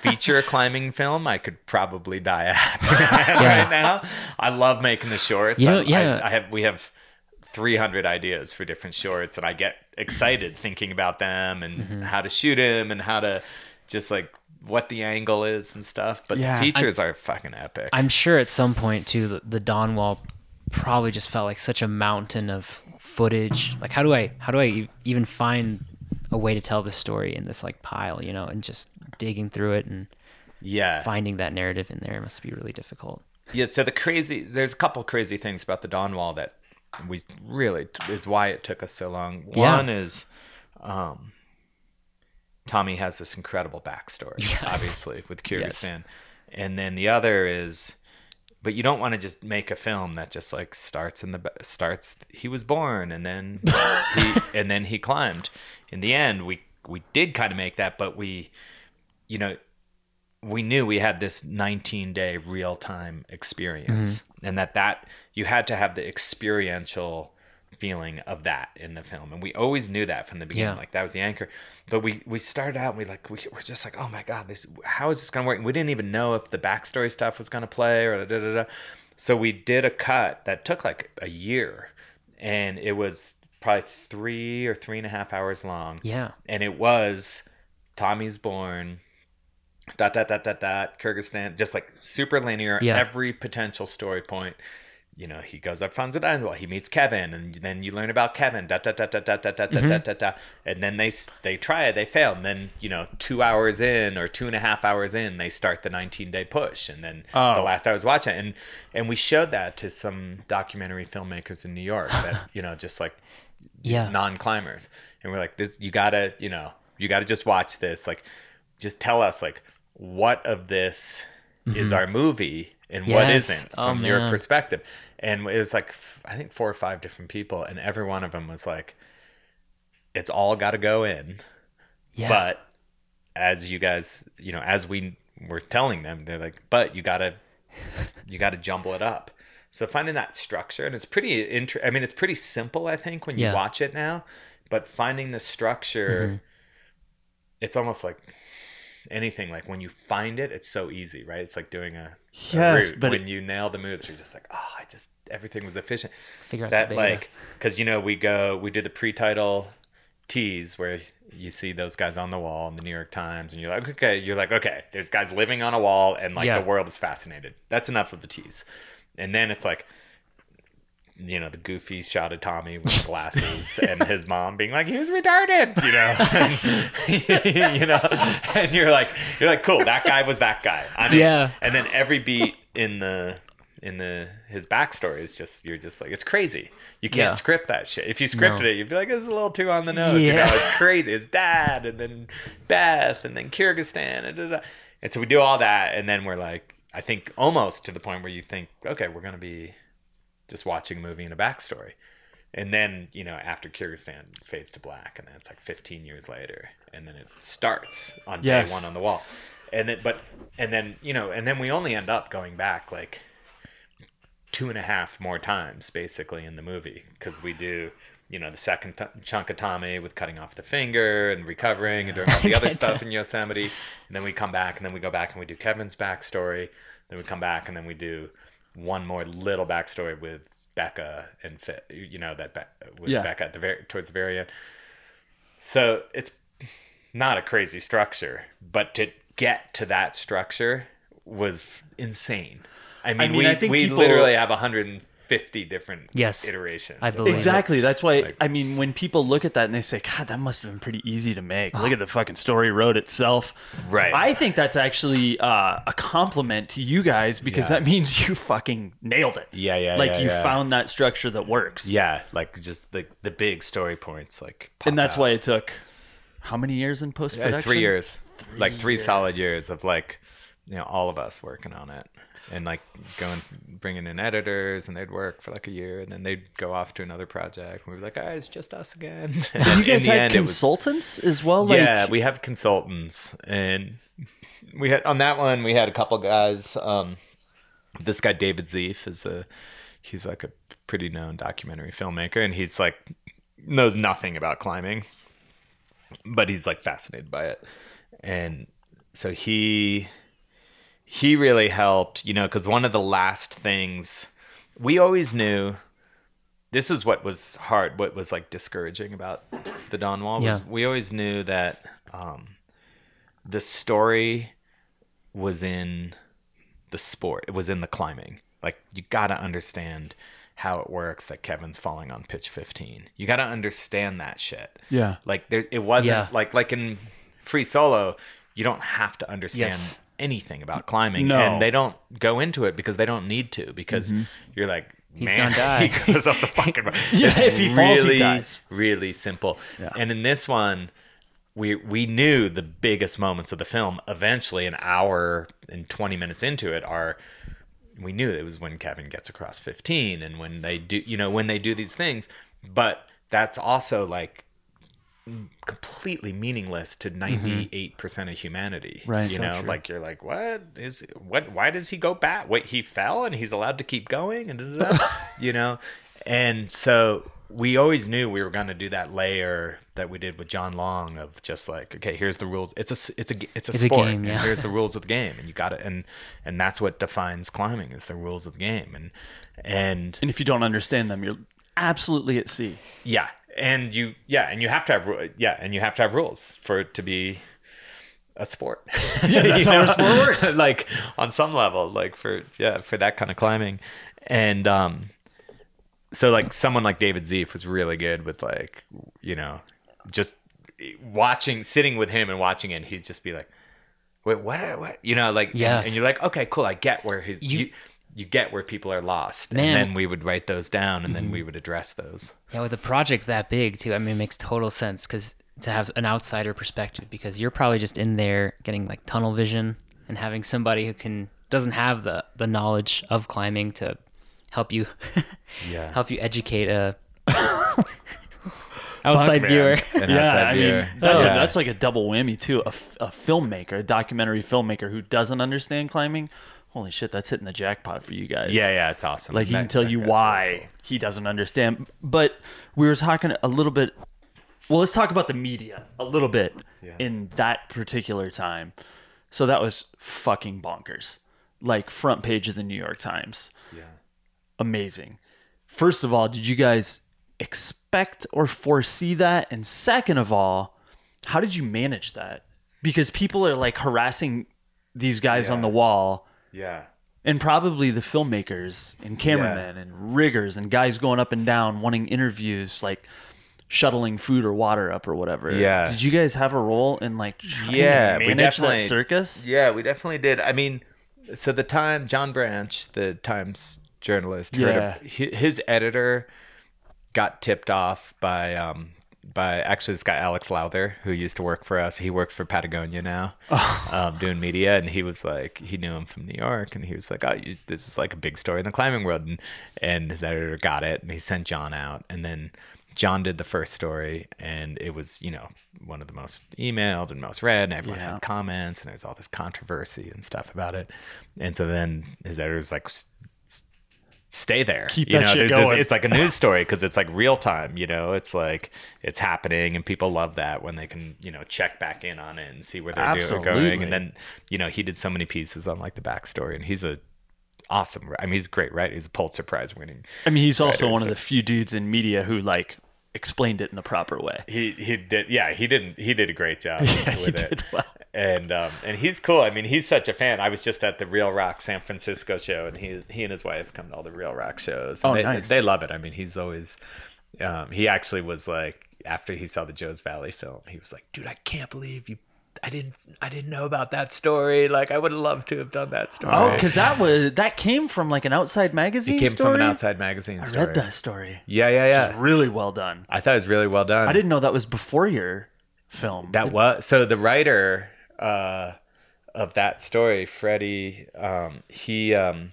feature climbing film i could probably die a happy Yeah. right now i love making the shorts You know, I- I- yeah. I, have we have 300 ideas for different shorts and i get excited thinking about them and Mm-hmm. how to shoot them and how to just like what the angle is and stuff but Yeah. the features are fucking epic I'm sure at some point too, the, the Dawn Wall probably just felt like such a mountain of footage. Like, how do I, how do I even find a way to tell this story in this like pile, you know, and just digging through it and yeah finding that narrative in there must be really difficult. Yeah, so the crazy there's a couple crazy things about the Dawn Wall that we really is why it took us so long. Yeah. One is um Tommy has this incredible backstory, Yes. obviously, with Kyrgyzstan. And then the other is but you don't want to just make a film that just like starts in the starts he was born and then he and then he climbed. In the end, we we did kind of make that, but we you know we knew we had this 19 day real time experience mm-hmm. and that that you had to have the experiential feeling of that in the film and we always knew that from the beginning Yeah. like that was the anchor but we we started out and we like we were just like oh my god this how is this gonna work we didn't even know if the backstory stuff was gonna play or da, da, da, da. So we did a cut that took like a year, and it was probably three or three and a half hours long. Yeah. And it was Tommy's born. Dot dot dot dot dot Kyrgyzstan, just like super linear. Yeah. Every potential story point you know, he goes up Franz well he meets Kevin, and then you learn about Kevin, da da da da da da da mm-hmm. da da da, and then they they try it, they fail, and then you know, two hours in or two and a half hours in, they start the 19 day push, and then oh. the last I was watching, and and we showed that to some documentary filmmakers in New York that you know, just like yeah, non climbers, and we're like, this, you gotta, you know, you gotta just watch this, like, just tell us like what of this mm-hmm. is our movie and what. Yes. isn't Oh, from your perspective. And it was like I think four or five different people, and every one of them was like, "It's all got to go in." Yeah. But as you guys, you know, as we were telling them, they're like, "But you gotta, you gotta jumble it up." So finding that structure, and it's pretty. Inter- I mean, it's pretty simple. I think when you Yeah. watch it now, but finding the structure, Mm-hmm. it's almost like anything. Like when you find it, it's so easy, right? It's like doing a, a Yes, route. but when you nail the moves, you're just like, oh, I just everything was efficient Figure out that like because you know we go we did the pre-title tease where you see those guys on the wall in the New York Times and you're like okay you're like okay there's guys living on a wall and like Yeah. the world is fascinated that's enough of the tease and then it's like you know the goofy shot of Tommy with glasses and his mom being like he was retarded you know you know and you're like you're like cool that guy was that guy I'm in. Yeah. and then every beat in the in the his backstory is just you're just like it's crazy you can't Yeah. script that shit if you scripted No. it you'd be like it's a little too on the nose you know Yeah. it's crazy it's dad and then Beth and then Kyrgyzstan and, da, da. and so we do all that and then we're like I think almost to the point where you think okay we're gonna be just watching a movie and a backstory. And then, you know, after Kyrgyzstan fades to black, and then it's like 15 years later, and then it starts on Yes. day one on the wall. And then, but, and then, you know, and then we only end up going back like two and a half more times basically in the movie because we do, you know, the second t- chunk of Tommy with cutting off the finger and recovering and doing all the other stuff in Yosemite. And then we come back, and then we go back and we do Kevin's backstory. Then we come back, and then we do one more little backstory with Becca and Fi- you know that Be- with Yeah. Becca at the very towards the very end. So it's not a crazy structure, but to get to that structure was insane. I mean, mean, we, I think we people- literally have 150 different Yes, iterations. I believe like- Exactly. That's why Like- I mean, when people look at that and they say, "God, that must have been pretty easy to make." Look at the fucking story wrote itself. Right. I think that's actually uh, a compliment to you guys because Yeah. that means you fucking nailed it. Yeah, yeah, Like yeah, you yeah. found that structure that works. Yeah, like just the the big story points, like And that's out. why it took how many years in post Yeah, production? three years, like three solid years. years of like, you know, all of us working on it, and like going, bringing in editors, and they'd work for like a year, and then they'd go off to another project. And we'd be like, "Ah, it's just us again." And You guys had it was- consultants as well. Like, yeah, we have consultants, and we had on that one we had a couple guys. Um, this guy David Zeef is a he's like a pretty known documentary filmmaker, and he's like knows nothing about climbing, but he's like fascinated by it, and so he he really helped, you know, because one of the last things we always knew. This is what was hard, what was like discouraging about the Dawn Wall was we always knew that um, the story was in the sport. It was in the climbing. Like you got to understand how it works that Kevin's falling on pitch 15. You got to understand that shit. Yeah. Like there it wasn't Yeah. like like in free solo, you don't have to understand Yes. Anything about climbing No. and they don't go into it because they don't need to because mm-hmm. you're like He's man, gonna die." he goes off the fucking Yeah, It's if he falls, he really, dies. really simple. Yeah. And in this one, we we knew the biggest moments of the film. Eventually, an hour and twenty minutes into it, are we knew it was when Kevin gets across fifteen, and when they do, you know, when they do these things. But that's also like completely meaningless to mm-hmm. 98% of humanity Right. you So know true. like you're like what is what why does he go back wait he fell and he's allowed to keep going and da, da, da, you know and so we always knew we were going to do that layer that we did with John Long of just like, okay, here's the rules. It's a it's a it's a It's a sport. game, and yeah. here's the rules of the game, and you got it. And and that's what defines climbing is the rules of the game. And and And if you don't understand them, you're absolutely at sea. yeah, and you yeah, and you have to have yeah, and you have to have rules for it to be a sport. Yeah, that's how a sport works. like on some level, like for yeah, for that kind of climbing, and um, so like someone like David Zeef was really good with like you know just watching, sitting with him and watching it. And he'd just be like, wait, what? What? You know, like and- Yes. and, you're like, okay, cool, I get where his You- you. You get where people are lost, Man. and then we would write those down, and then we mm-hmm. would address those. Yeah, with a project that big too, I mean, it makes total sense because to have an outsider perspective, because you're probably just in there getting like tunnel vision and having somebody who can doesn't have the the knowledge of climbing to help you, Yeah. help you educate a outside man. viewer. An yeah, outside I viewer. mean that's, oh, Yeah. a, that's like a double whammy too. A, f- a filmmaker, a documentary filmmaker who doesn't understand climbing. Holy shit, that's hitting the jackpot for you guys. yeah, yeah, it's awesome. like he can tell you why really cool. he doesn't understand. But we were talking a little bit. Well, let's talk about the media a little bit Yeah. in that particular time. So that was fucking bonkers. Like front page of the New York Times. Yeah. Amazing. First of all, did you guys expect or foresee that? And second of all, how did you manage that? Because people are like harassing these guys on the wall Yeah. and probably the filmmakers and cameramen and riggers and guys going up and down wanting interviews like shuttling food or water up or whatever Yeah. did you guys have a role in like trying Yeah, to we definitely- that circus Yeah, we definitely did. I mean, so the time John Branch, the Times journalist, heard Yeah. a- his editor got tipped off by um by actually this guy Alex Lowther who used to work for us. He works for Patagonia now, um, doing media, and he was like he knew him from New York, and he was like, oh, you, this is like a big story in the climbing world, and and his editor got it, and he sent John out, and then. John did the first story, and it was, you know, one of the most emailed and most read, and everyone Yeah. had comments, and there was all this controversy and stuff about it. And so then his editor's like, "S- s- "Stay there, Keep you that know, shit this- going." it's like a news story because it's like real time. You know, it's like it's happening, and people love that when they can, you know, check back in on it and see where they're Absolutely. going. And then, you know, he did so many pieces on like the backstory, and he's a awesome. I mean, he's great, right? He's a Pulitzer Prize winning i mean he's also Writer, one of the few dudes in media who like explained it in the proper way. He he did yeah he didn't he did a great job Yeah, with he it. did well. and um and he's cool. I mean he's such a fan. I was just at the Reel Rock san francisco show and he he and his wife come to all the Reel Rock shows. And Oh, they, nice. they love it. I mean he's always um he actually was like after he saw the joe's valley film he was like dude i can't believe you I didn't. I didn't know about that story. Like, I would have loved to have done that story. oh because that was that came from like an outside magazine it came story? from an outside magazine i story. read that story Yeah, yeah, yeah. really well done I thought it was really well done. i didn't know that was before your film That was so the writer uh, of that story, Freddie. Um, he um,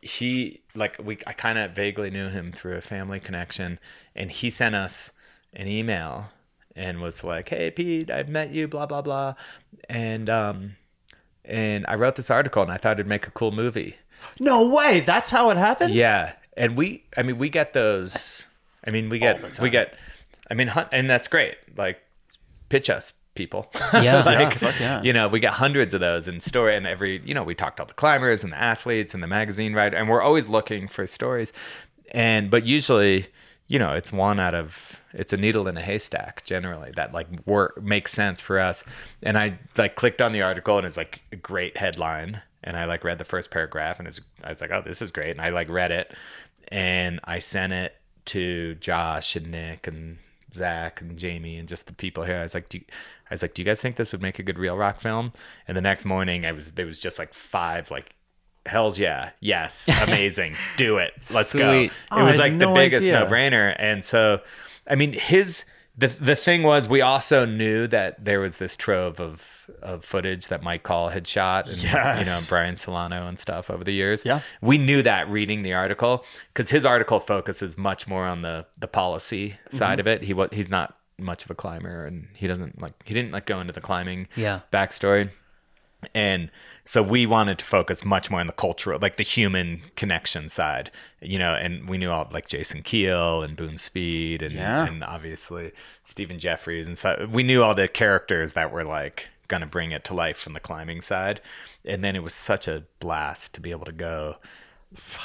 he like we I kind of vaguely knew him through a family connection, and he sent us an email and was like, "Hey Pete, I've met you, blah blah blah," and um, and I wrote this article, and I thought it'd make a cool movie. no way that's how it happened Yeah, and we, I mean, we get those. I mean, we get, we get. I mean, and that's great. Like, pitch us, people. Yeah. like, Yeah, fuck yeah. You know, we get hundreds of those in story, and every, you know, we talked to all the climbers and the athletes and the magazine writer, and we're always looking for stories. And but usually, you know, it's one out of it's a needle in a haystack generally that like work makes sense for us. And I like clicked on the article, and it's like a great headline, and I like read the first paragraph, and it's, I was like, oh, this is great, and I like read it, and I sent it to Josh and Nick and Zach and Jamie and just the people here. I was like, do you, I was like, do you guys think this would make a good Reel Rock film? And the next morning, I was there was just like five like. Hell's yeah, yes, amazing, do it, let's go. It Oh, was had like no the biggest idea. no brainer, and so, I mean, his the the thing was we also knew that there was this trove of of footage that Mike Call had shot, and you know Brian Solano and stuff over the years. Yeah. we knew that reading the article because his article focuses much more on the the policy Mm-hmm. side of it. He was he's not much of a climber, and he doesn't like he didn't like go into the climbing Yeah. backstory. And so we wanted to focus much more on the cultural like the human connection side you know and we knew all like Jason Kehl and boone speed and, Yeah. and obviously stephen jeffries and so we knew all the characters that were like gonna bring it to life from the climbing side and then it was such a blast to be able to go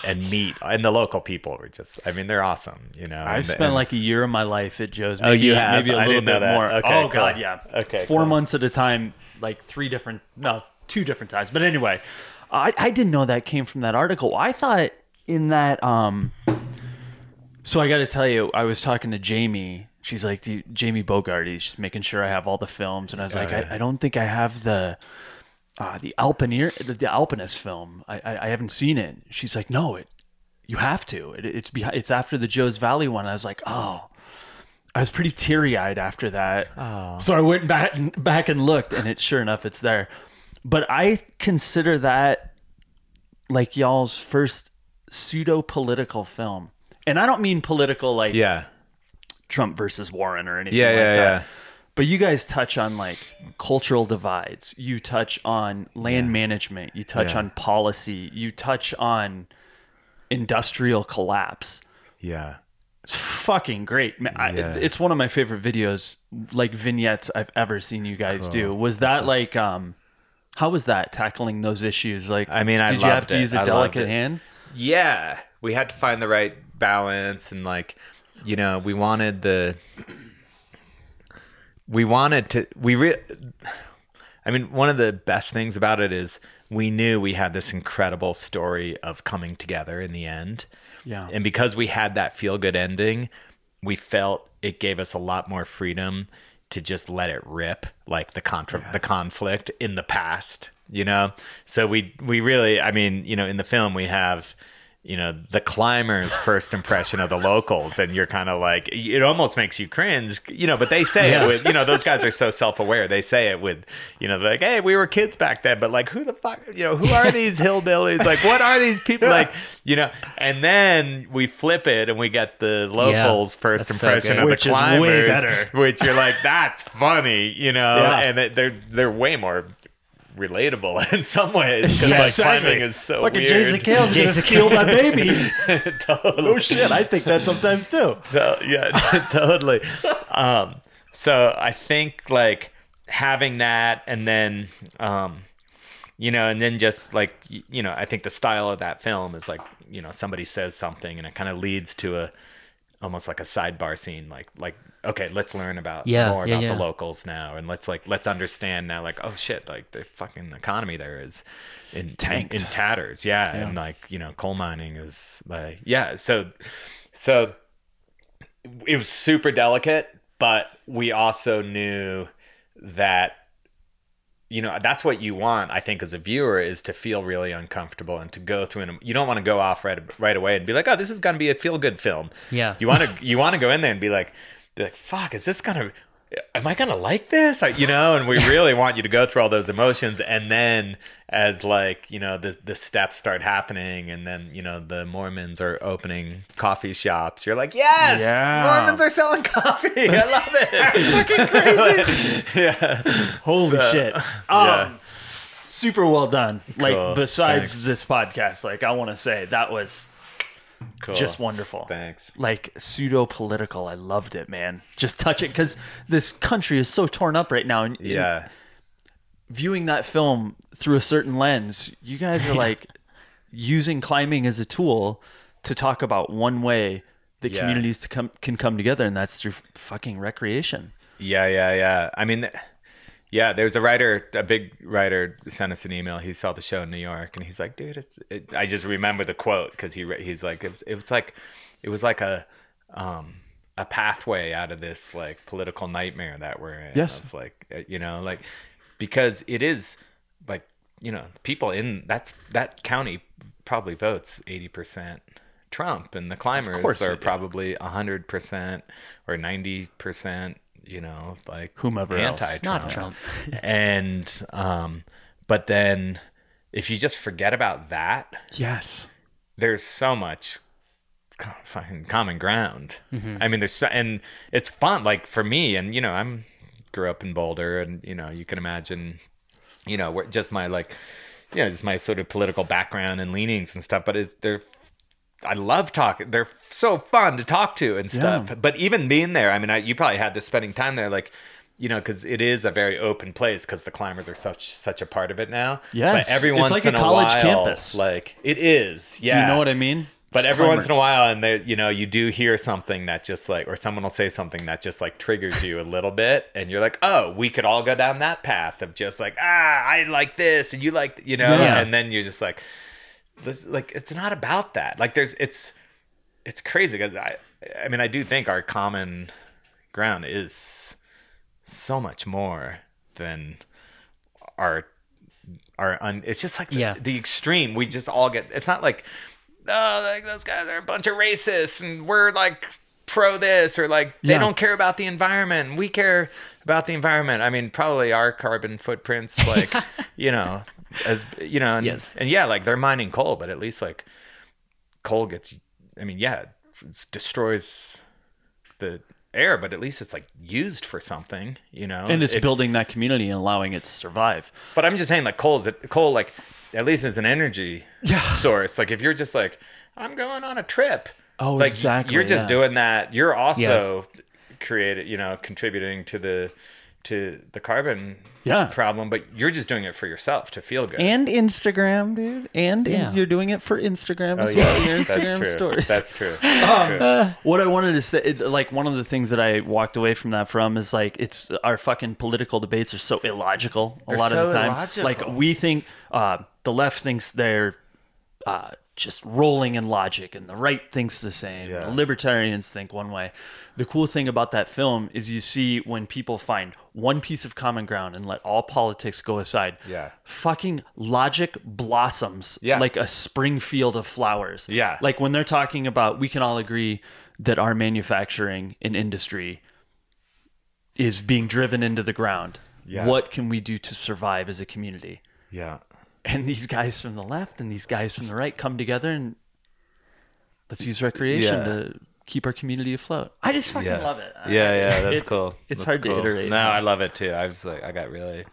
and meet and the local people were just i mean they're awesome you know I've and- spent and- like a year of my life at Joe's. Oh, Maybe, you have? maybe a I little bit more. Okay, oh god, yeah. Okay, four cool. months at a time, like three different, no, two different times. But anyway, I I didn't know that came from that article. I thought in that um. So I got to tell you, I was talking to Jamie. She's like, Jamie Bogarty. She's making sure I have all the films, and I was like, yeah. I, I don't think I have the. Uh, the Alpineer, the, the Alpinist film. I, I I haven't seen it. She's like, no, it you have to. It, it's behind, it's after the Joe's Valley one. I was like, oh, I was pretty teary eyed after that. Oh. So I went back and back and looked, and it sure enough, it's there. But I consider that like y'all's first pseudo political film, and I don't mean political like yeah Trump versus Warren or anything yeah like yeah that. yeah But you guys touch on like cultural divides. You touch on land management. You touch Yeah. on policy. You touch on industrial collapse. yeah It's fucking great. Man, I, it's one of my favorite videos, like vignettes I've ever seen you guys do. Was that like um how was that tackling those issues? Like I mean, I did you have to it. use I a loved delicate hand? Yeah, we had to find the right balance and like, you know, we wanted the we wanted to we re- I mean, one of the best things about it is we knew we had this incredible story of coming together in the end. Yeah. And because we had that feel good ending, we felt it gave us a lot more freedom to just let it rip, like the contra the conflict in the past, you know? So we we really I mean, you know, in the film we have you know the climbers first impression of the locals and you're kind of like it almost makes you cringe you know but they say it with you know those guys are so self-aware they say it with you know like hey we were kids back then but like who the fuck you know who are these hillbillies like what are these people like you know and then we flip it and we get the locals first that's so impression good. of Which the is way better. which you're like that's funny you know Yeah. and they're they're way more relatable in some ways because Yeah, like exactly. climbing is so Look at weird Jason Kehl's gonna steal my baby. totally. oh shit, I think that sometimes too. So, yeah, totally. Um, so I think like having that, and then, um, you know, and then just like you know, I think the style of that film is like you know somebody says something, and it kind of leads to a almost like a sidebar scene, like like okay, let's learn about Yeah, more yeah, about yeah. the locals now, and let's like let's understand now, like oh shit, like the fucking economy there is in tank in tatters, yeah, and like you know, coal mining is like yeah, so so it was super delicate, but we also knew that you know that's what you want i think as a viewer is to feel really uncomfortable and to go through and you don't want to go off right right away and be like oh this is going to be a feel good film Yeah. you want to you want to go in there and be like be like fuck is this gonna am i gonna like this I, you know and we really want you to go through all those emotions and then as like you know the the steps start happening and then you know the mormons are opening coffee shops you're like yes Yeah. mormons are selling coffee i love it fucking crazy yeah Holy So, shit. Um, yeah. Super well done. Like Cool. besides Thanks. this podcast, like I want to say that was cool. just wonderful. thanks Like pseudo political. I loved it, man. Just touch it because this country is so torn up right now. And and yeah viewing that film through a certain lens, you guys are like using climbing as a tool to talk about one way that Yeah. communities to come can come together, and that's through fucking recreation. Yeah, yeah, yeah. I mean, yeah, there was a writer, a big writer, sent us an email. He saw the show in New York, and he's like, "Dude, it's." It, I just remember the quote because he he's like, it was, it was like, it was like a, um, a pathway out of this like political nightmare that we're in. Yes. Of like, uh, you know, like because it is like you know people in that's that county probably votes eighty percent. Trump and the climbers are probably hundred percent or ninety percent, you know, like Whomever else. anti-Trump. Not Trump. and um, but then if you just forget about that, Yes. there's so much fucking common ground. Mm-hmm. I mean, there's so, and it's fun. Like for me, and you know, I'm grew up in Boulder, and you know, you can imagine you know, just my like, you know, just my sort of political background and leanings and stuff. But it's they're, I love talking. They're so fun to talk to and stuff. But even being there, I mean, I, you probably had this spending time there, like. You know, because it is a very open place because the climbers are such such a part of it now. Yes. but every It's once like in a a, college while, campus. like it is. Yeah, Do you know what I mean? but every once in a while, and they, you know, you do hear something that just like, or someone will say something that just like triggers you a little bit, and you're like, oh, we could all go down that path of just like, ah, I like this, and you like, you know, Yeah. and then you're just like, this, like, it's not about that. Like, there's, it's, it's crazy because I, I mean, I do think our common ground is so much more than our our un, it's just like the, Yeah. the extreme we just all get it's not like oh like those guys are a bunch of racists and we're like pro this or like they Yeah. don't care about the environment we care about the environment i mean probably our carbon footprints like you know as you know and, Yes. and yeah like they're mining coal but at least like coal gets i mean yeah it destroys the air but at least it's like used for something you know and it's building that community and allowing it to survive. but I'm just saying, like coal is coal, like at least is an energy Yeah. source. Like if you're just like, I'm going on a trip. Oh, like exactly, You're just yeah. doing that. You're also created, you know, contributing to the to the carbon Yeah. problem, but you're just doing it for yourself to feel good. And Instagram, dude. And in- you're doing it for Instagram Oh, as yeah. well. Your Instagram true. stories. That's true. That's true. what I wanted to say, it- like one of the things that I walked away from that from is like it's our fucking political debates are so illogical a They're lot of the time. illogical. Like we think uh, the left thinks they're uh, just rolling in logic, and the right thinks the same. Yeah. The libertarians think one way. The cool thing about that film is you see when people find one piece of common ground and let all politics go aside. Yeah. Fucking logic blossoms Yeah. like a spring field of flowers. Yeah. Like when they're talking about, we can all agree that our manufacturing and industry is being driven into the ground. Yeah. What can we do to survive as a community? Yeah. And these guys from the left and these guys from the right come together and let's use recreation Yeah. to keep our community afloat. I just fucking Yeah. love it. Yeah, yeah, that's It- cool. It's That's hard cool. to iterate. No, I love it too. I was like, I got really,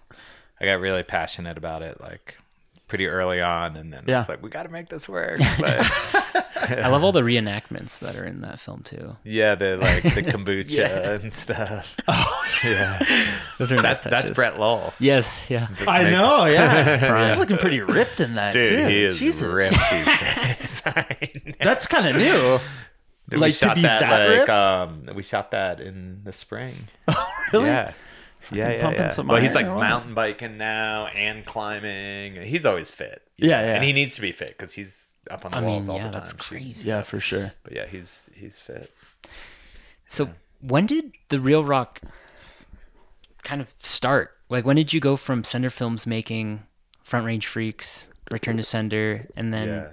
I got really passionate about it, like pretty early on, and then I Yeah. was like, we got to make this work. But I love all the reenactments that are in that film too. yeah, the like the kombucha and stuff. Oh yeah, Those are that's that's Brett Lowell. Yes, yeah. I know, yeah. He's looking pretty ripped in that Dude, too. he is Jesus. ripped these days. I know. That's kind of new. Dude, Like, we to shot be that, that like ripped? um, we shot that in the spring. Oh really? Yeah. Yeah, yeah, pumping yeah. some Well, he's like or what? mountain biking now and climbing. He's always fit. Yeah, yeah. And he needs to be fit because he's up on the I walls mean, all yeah, the time. that's shooting. crazy. Yeah, for sure. But yeah, he's he's fit. So when did the Reel Rock kind of start? Like when did you go from Sender Films making Front Range Freaks, Return to Sender, and then Yeah.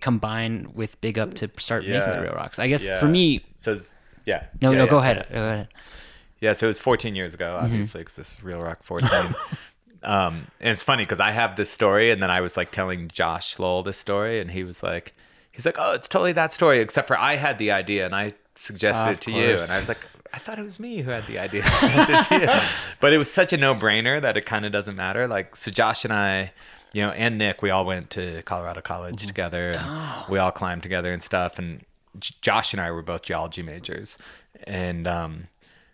combine with Big Up to start making the Reel Rocks? I guess Yeah. for me, So it's, yeah. no, Yeah, no, yeah, go yeah. ahead. Go ahead. Yeah, so it was 14 years ago, Mm-hmm. obviously, because this is Reel Rock 14. um, and it's funny because I have this story, and then I was like telling Josh Lowell this story, and he was like, he's like, oh, it's totally that story, except for I had the idea, and I suggested Of it to you, and I was like, I thought it was me who had the idea, suggested to you. but it was such a no-brainer that it kind of doesn't matter. Like, so Josh and I. You know, and Nick, we all went to Colorado College Mm-hmm. together. And Oh. We all climbed together and stuff. And J- Josh and I were both geology majors, and um,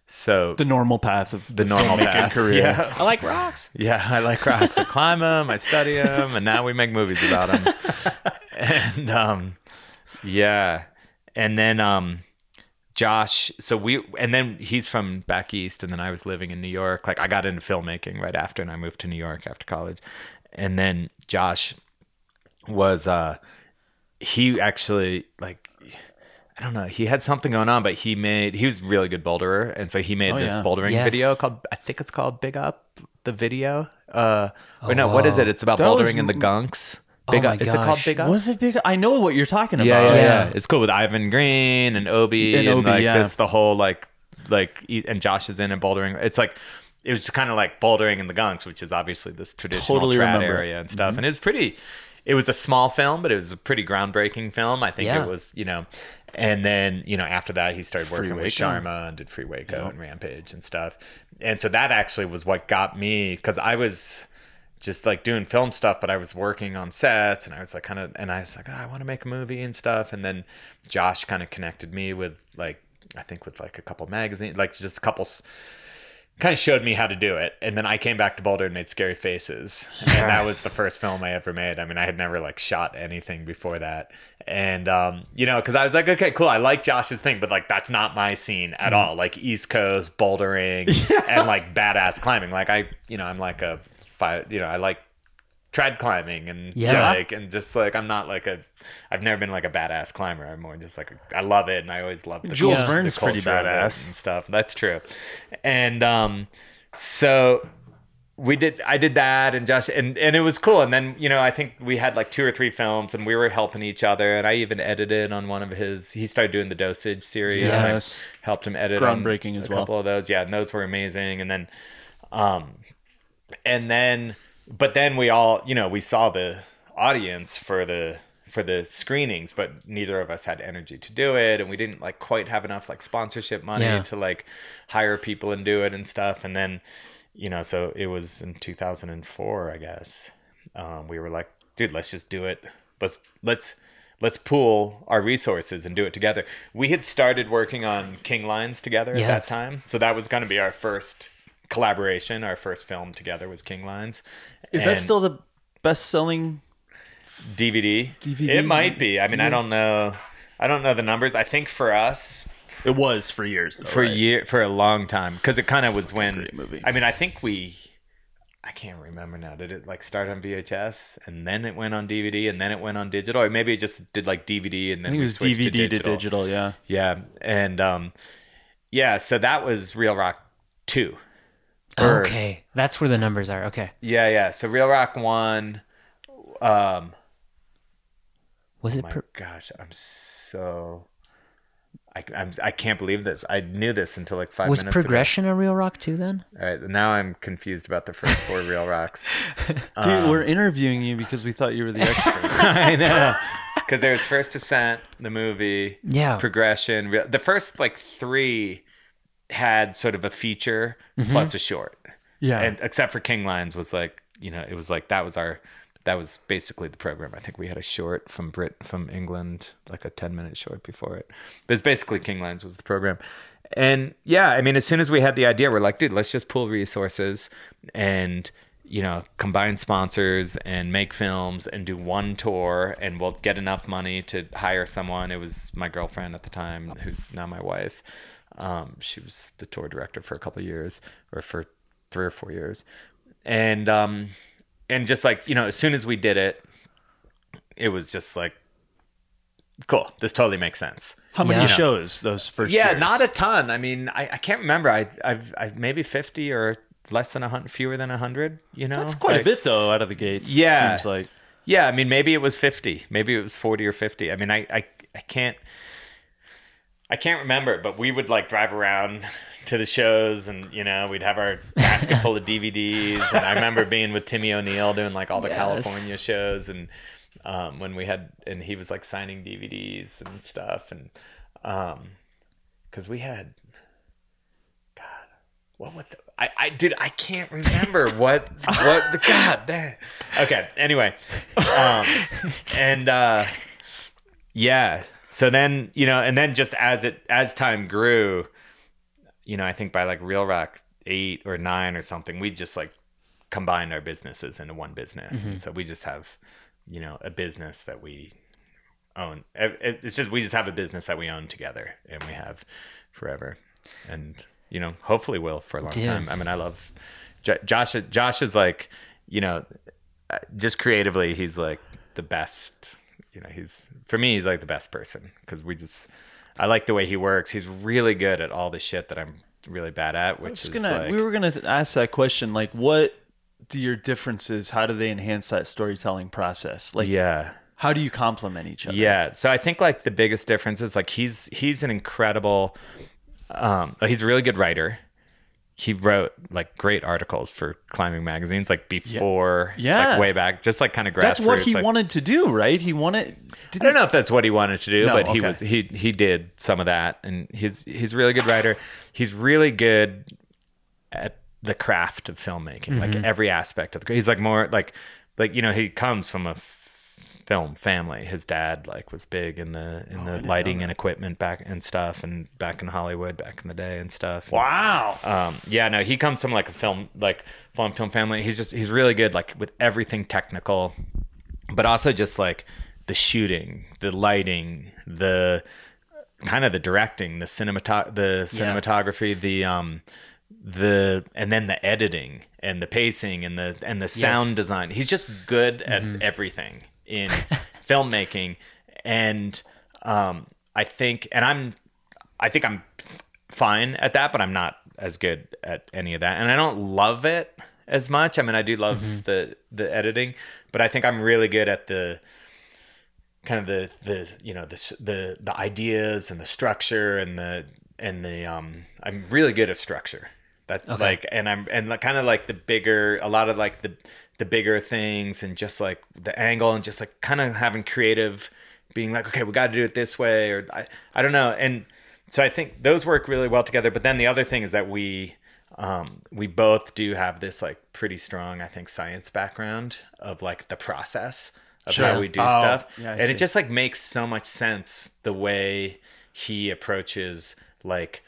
so The normal path of the normal filmmaking path. career. Yeah, I like rocks. yeah, I like rocks. I climb them, I study them, and now we make movies about them. and um, yeah, and then um, Josh. So we, and then he's from back east, and then I was living in New York. Like I got into filmmaking right after, and I moved to New York after college. And then Josh was uh, he actually like. I don't know. He had something going on, but he made he was a really good boulderer, and so he made Oh, this yeah. bouldering Yes. video called I think it's called Big Up the video. Uh, or no, what is it? It's about That was bouldering in the m- gunks. Oh Big my Up. Is it called. Big Up? Was it big? I know what you're talking about. yeah, yeah, yeah, Yeah. It's cool with Ivan Greene and Obi And and, Obi, like yeah. this the whole like like e- and Josh is in and bouldering. It's like it was kind of like bouldering in the gunks, which is obviously this traditional Totally trad remember. area and stuff. And it was pretty. It was a small film, but it was a pretty groundbreaking film. I think Yeah. it was, you know. And then you know after that he started Free working with Hueco. Sharma and did Free Hueco and Rampage and stuff. And so that actually was what got me because I was just like doing film stuff, but I was working on sets and I was like kind of, and I was like, oh, I want to make a movie and stuff. And then Josh kind of connected me with like, I think with like a couple magazines, like just a couple, kind of showed me how to do it. And then I came back to Boulder and made Scary Faces. And that was the first film I ever made. I mean, I had never like shot anything before that. And, um, you know, cause I was like, okay, cool. I like Josh's thing, but like, that's not my scene at all. Like East Coast bouldering and like badass climbing. Like I, you know, I'm like a, you know, I like trad climbing and Yeah. like and just like I'm not like a I've never been like a badass climber. I'm more just like a, I love it and I always love the Jules Verne's the pretty badass. and stuff. That's true. And um so we did I did that and Josh and and it was cool and then you know I think we had like two or three films and we were helping each other and I even edited on one of his he started doing the dosage series and I Yes. helped him edit on Groundbreaking as a well. couple of those yeah and those were amazing and then um and then but then we all you know we saw the audience for the for the screenings but neither of us had energy to do it. And we didn't like quite have enough like sponsorship money Yeah. to like hire people and do it and stuff. And then you know so it was in 2004 i guess. Um, we were like dude let's just do it. Let's let's let's pool our resources and do it together. We had started working on king lines together at that time. So that was going to be our first collaboration. Our first film together was king lines. Is that still the best selling? Dvd DVD? it might be i mean i don't know i don't know the numbers i think for us It was for years. Though, for right? year for a long time because it kind of was when great movie. I mean I think we I can't remember now did it like start on VHS and then it went on DVD and then it went on digital or maybe it just did like DVD and I then think it was DVD to to digital. Yeah. yeah and um yeah so that was Reel Rock 2 Or- Okay, that's where the numbers are. Okay, yeah yeah so Reel Rock 1 um was it? my Pro- gosh I'm so I, I'm, I can't believe this. I knew this until like five was minutes ago. progression a Reel Rock too? Then All right, now I'm confused about the first four Reel Rocks. Dude, Um, we're interviewing you because we thought you were the expert. I know. Because there was First Ascent, the movie, yeah, Progression. Reel- The first like three had sort of a feature plus a short, yeah. and except for King Lines was like you know it was like that was our that was basically the program. I think we had a short from Brit from England, like a ten minute short before it. But it's basically King Lines was the program. And yeah, I mean, as soon as we had the idea, we're like, dude, let's just pool resources and you know combine sponsors and make films and do one tour and we'll get enough money to hire someone it was my girlfriend at the time who's now my wife um, she was the tour director for a couple years or for three or four years and um and just like you know as soon as we did it it was just like cool this totally makes sense How many Yeah. shows those first? yeah years? not a ton i mean i, I can't remember I, I've, I've maybe 50 or less than a hundred fewer than a hundred you know That's quite Like- a bit though, out of the gates. Yeah. seems like. yeah i mean maybe it was 50 maybe it was 40 or 50 i mean i i, I can't I can't remember, but we would like drive around to the shows and you know, we'd have our basket full of DVDs and I remember being with Timmy O'Neill doing like all the Yes. California shows and um when we had and he was like signing DVDs and stuff and um cuz we had god what would the I, I did I can't remember what what the god damn. Okay, anyway. Um and uh yeah. So then, you know, and then just as it as time grew, you know, I think by like Reel Rock 8 or 9 or something, we just like combined our businesses into one business. And so we just have, you know, a business that we own. It- it- It's just we just have a business that we own together and we have forever. And you know, hopefully will for a long time. I mean, I love J- Josh Josh is like, you know, uh, just creatively he's like the best you know he's for me he's like the best person because we just i like the way he works he's really good at all the shit that i'm really bad at which is gonna. like we were gonna ask that question. Like, what do your differences? How do they enhance that storytelling process? Like, yeah how do you complement each other? yeah so i think like the biggest difference is like he's he's an incredible um he's a really good writer he wrote like great articles for climbing magazines like before Yeah. like way back just like kind of grassroots That's what he like, wanted to do, right? He wanted. I don't know if that's what he wanted to do, No, but he was he he did some of that, and he's he's a really good writer. He's really good at the craft of filmmaking, like mm-hmm. every aspect of the. He's like more like like you know he comes from a film family. His dad like was big in the in the lighting and equipment back and stuff, and back in Hollywood back in the day and stuff. Wow. Um, yeah, no, he comes from like a film, like film film family. He's just he's really good, like with everything technical, but also just like the shooting, the lighting, the kind of the directing, the cinemat, the cinematography, the um, the and then the editing and the pacing and the and the sound design. He's just good at everything in filmmaking, and um, I think, and I'm, I think I'm fine at that, but I'm not as good at any of that, and I don't love it as much. I mean, I do love the the editing, but I think I'm really good at the kind of the the you know the the the ideas and the structure and the and the um I'm really good at structure. That's like and I'm and kind of like the bigger a lot of like the the bigger things and just like the angle and just like kind of having creative being like okay we got to do it this way or I I don't know and so I think those work really well together but then the other thing is that we um, we both do have this like pretty strong I think science background of like the process of how we do Oh, stuff yeah, and see. it just like makes so much sense the way he approaches like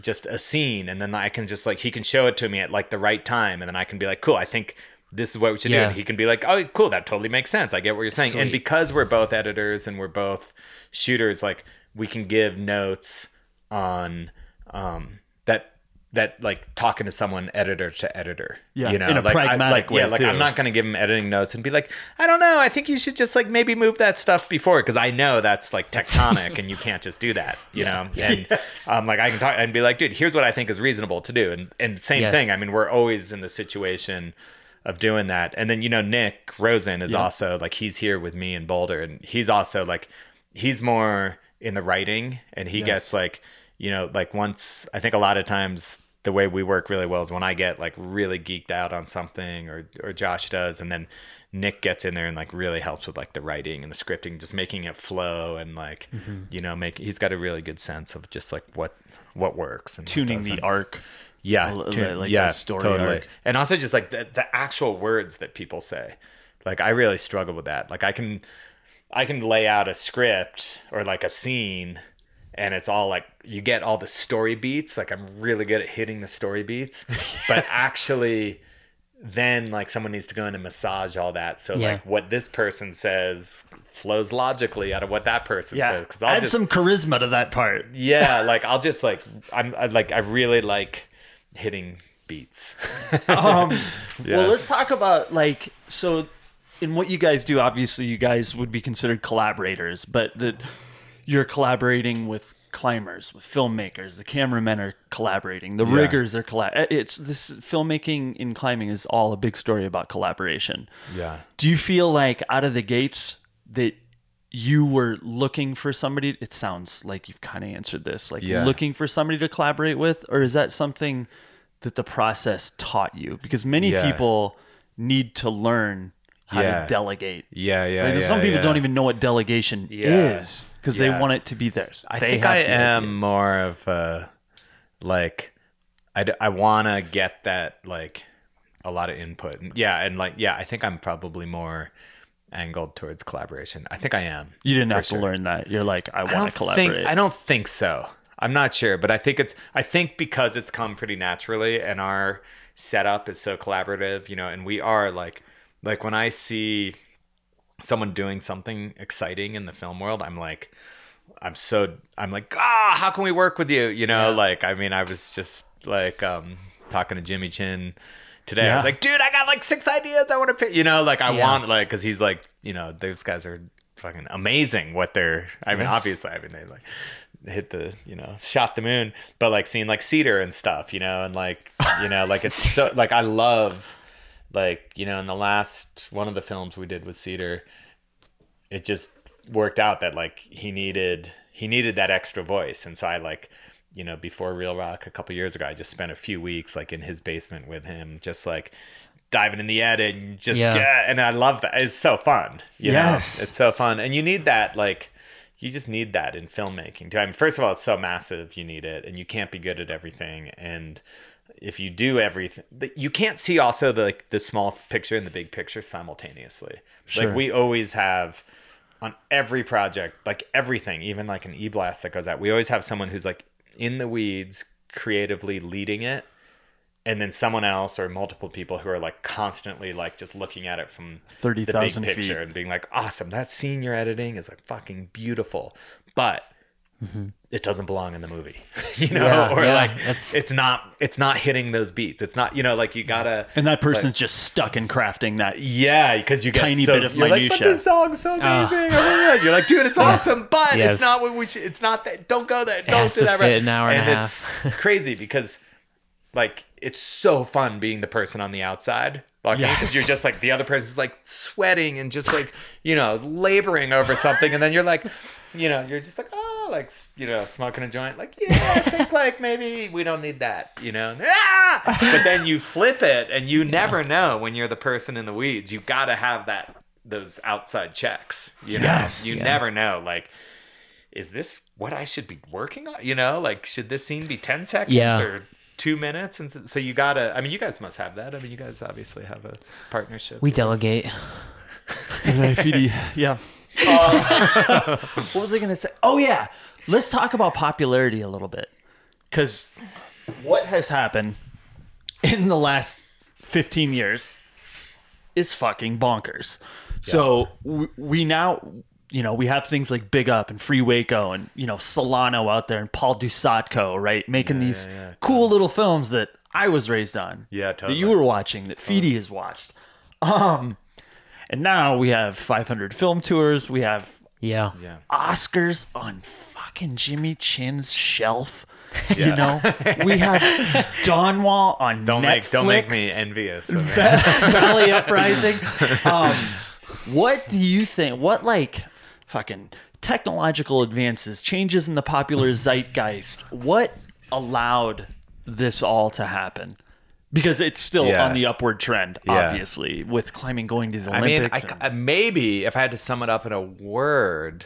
just a scene and then I can just like he can show it to me at like the right time and then I can be like cool I think this is what we should do. And he can be like oh cool that totally makes sense. I get what you're saying. And because we're both editors and we're both shooters like we can give notes on um that that like talking to someone editor to editor Yeah, you know? in a like, I- pragmatic like, yeah way, like too. I'm not going to give him editing notes and be like I don't know I think you should just like maybe move that stuff before because I know that's like tectonic and you can't just do that you know? And um like I can talk and be like dude here's what I think is reasonable to do. And and same Yes. thing I mean we're always in the situation of doing that and then you know Nick Rosen is also like he's here with me in Boulder and he's also like he's more in the writing and he gets like you know like once I think a lot of times the way we work really well is when I get like really geeked out on something or or Josh does and then Nick gets in there and like really helps with like the writing and the scripting just making it flow and like Mm-hmm. you know make he's got a really good sense of just like what what works and Tuning the arc. Yeah, L- tune- like yeah, the story totally. arc. And also just like the, the actual words that people say. Like I really struggle with that. Like I can I can lay out a script or like a scene and it's all like you get all the story beats. Like I'm really good at hitting the story beats. but actually then like someone needs to go in and massage all that so Yeah. like what this person says flows logically out of what that person Yeah. says because i'll Add just some charisma to that part. yeah like i'll just like i'm I, like i really like hitting beats um, Yeah. Well, let's talk about like so. In what you guys do, obviously, you guys would be considered collaborators, but that you're collaborating with climbers, with filmmakers. The cameramen are collaborating. The Yeah. riggers are collab. It's this filmmaking in climbing is all a big story about collaboration. yeah Do you feel like out of the gates that you were looking for somebody? It sounds like you've kind of answered this, like Yeah. looking for somebody to collaborate with, or is that something that the process taught you? Because many Yeah. people need to learn how Yeah. to delegate. yeah yeah, yeah Some people yeah. don't even know what delegation is because they want it to be theirs. I They think I am more of a like I want to get that like a lot of input. Yeah, and like yeah, I think I'm probably more angled towards collaboration. I think I am. You didn't have sure. to learn that. You're like, I want to collaborate. think I don't think so. I'm not sure, but I think it's I think because it's come pretty naturally and our setup is so collaborative, you know, and we are like like when I see someone doing something exciting in the film world, I'm like I'm so I'm like, ah, how can we work with you? You know, like I mean, I was just like um talking to Jimmy Chin today. I Yeah. was like, dude, I got like six ideas I want to pick. You know, like I Yeah. want like because he's like, you know, those guys are fucking amazing. What they're, I mean, Yes. obviously, I mean, they like hit the, you know, shot the moon. But like seeing like Cedar and stuff, you know, and like, you know, like it's so like I love like you know in the last one of the films we did with Cedar it just worked out that like he needed he needed that extra voice and so i like you know before Reel Rock a couple years ago i just spent a few weeks like in his basement with him just like diving in the edit and just Yeah. yeah, and i love that it's so fun you Yes. know it's so fun and you need that like you just need that in filmmaking too i mean first of all it's so massive you need it and you can't be good at everything and if you do everything, you can't see also the like the small picture and the big picture simultaneously. Sure. Like we always have on every project, like everything, even like an e-blast that goes out, we always have someone who's like in the weeds, creatively leading it, and then someone else or multiple people who are like constantly like just looking at it from 30,000 feet. and being like, awesome, that scene you're editing is like fucking beautiful, but it doesn't belong in the movie, you know, Yeah, or yeah, like that's- it's not it's not hitting those beats. It's not you know like you gotta And that person's just stuck in crafting that. yeah, because you get Tiny so, bit of you're like, but minutia. this song's so Ah. amazing. Oh, yeah. You're like, dude, it's awesome, but Yes. it's not what we should. It's not that. Don't go there. Don't do that. right. an hour and a it's half. crazy because, like, it's so fun being the person on the outside. Like, because Yes. you're just like the other person's like sweating and just like you know laboring over something, and then you're like, you know, you're just like, oh, like you know, smoking a joint. Like, yeah, I think like maybe we don't need that, you know. Ah! But then you flip it, and you never know when you're the person in the weeds. You got to have that those outside checks. You know, Yes. you Yeah. never know. Like, is this what I should be working on? You know, like should this scene be ten seconds Yeah. or two minutes? And so- so you gotta. I mean, you guys must have that. I mean, you guys obviously have a partnership. We delegate. yeah. what was I going to say? Oh, yeah. Let's talk about popularity a little bit. Because what has happened in the last 15 years is fucking bonkers. So we, we now, you know, we have things like Big Up and Free Waco and, you know, Solano out there and Paul Dusatko, right? Making these yeah, cool little films that I was raised on. Yeah, That you were watching, that Feedy has watched. Um, and now we have 500 film tours. We have Yeah. Yeah. Oscars on fucking Jimmy Chin's shelf. You know, we have Dawn Wall on Don't Netflix. make don't make me envious. Of. Valley Uprising. Um, what do you think? What like fucking technological advances, changes in the popular zeitgeist? What allowed this all to happen? Because it's still Yeah. on the upward trend, Yeah. obviously, with climbing going to the I mean, Olympics. I, and- maybe if I had to sum it up in a word,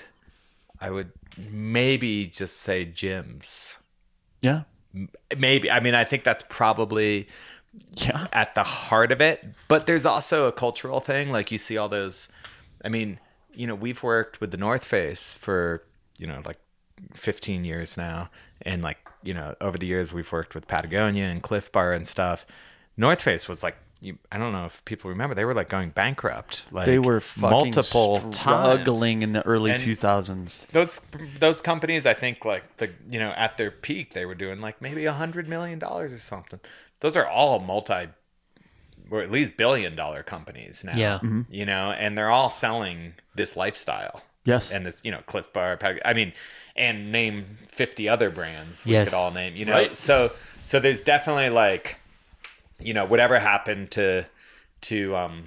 I would maybe just say gyms. yeah, Maybe. I mean, I think that's probably yeah, at the heart of it. But there's also a cultural thing. Like you see all those. I mean, you know, we've worked with the North Face for you know like 15 years now, and like you know over the years we've worked with Patagonia and Clif Bar and stuff. North Face was like. You, I don't know if people remember they were like going bankrupt. Like they were fucking multiple struggling times. in the early 2000s. those those companies i think like the you know at their peak they were doing like maybe a hundred million dollars or something those are all multi or at least billion dollar companies now Yeah. Mm-hmm. you know and they're all selling this lifestyle Yes. and this you know clif bar i mean and name 50 other brands we Yes. could all name you know Right. so so there's definitely like you know whatever happened to to um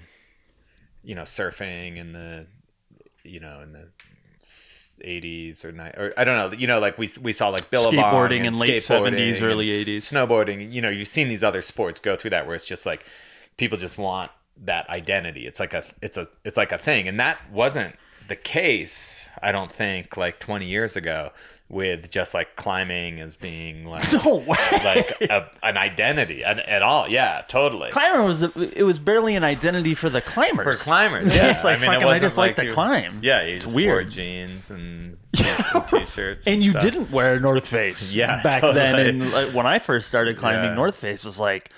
you know surfing in the you know in the 80s or ni- or I don't know you know like we we saw like Billabong Skateboarding and in late 70s, early 80s. snowboarding you know you've seen these other sports go through that where it's just like people just want that identity it's like a it's a it's like a thing and that wasn't the case I don't think like 20 years ago with just like climbing as being like no way. like a, an identity at, at all yeah totally Climber was it was barely an identity for the climbers. for climbers. Yeah, just like I mean, it fucking. I just like, to you- climb. Yeah, you It's weird. jeans and, and t-shirts, And you stuff. didn't wear North Face. Yeah, back then, and like, when I first started climbing, Yeah. North Face was like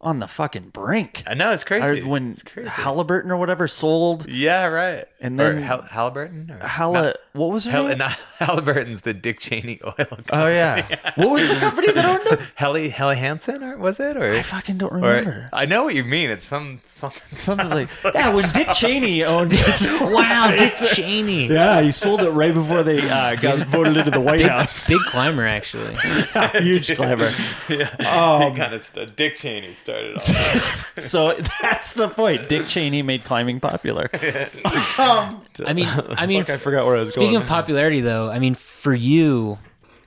on the fucking brink. I know it's I, crazy. when it's crazy. Halliburton or whatever sold yeah, right. And or then- Hal- Halliburton. Or, Halla. what was her Hell, name? not Halliburton's the Dick Cheney oil. Company. Oh yeah. what was the company that owned it? Helly Helly Hansen, or was it? Or I fucking don't or remember. I know what you mean. It's some something. Something like yeah. When Dick Cheney owned it. Wow, Dick Cheney. Yeah, he sold it right before they uh, got voted into the White Big, House. big climber, actually. Huge climber. yeah, Um, he kind of st- Dick Cheney started all. So that's the point. Dick Cheney made climbing popular. um, I mean, I mean, I forgot where I was speaking going. Speaking of popularity, though, I mean, for you,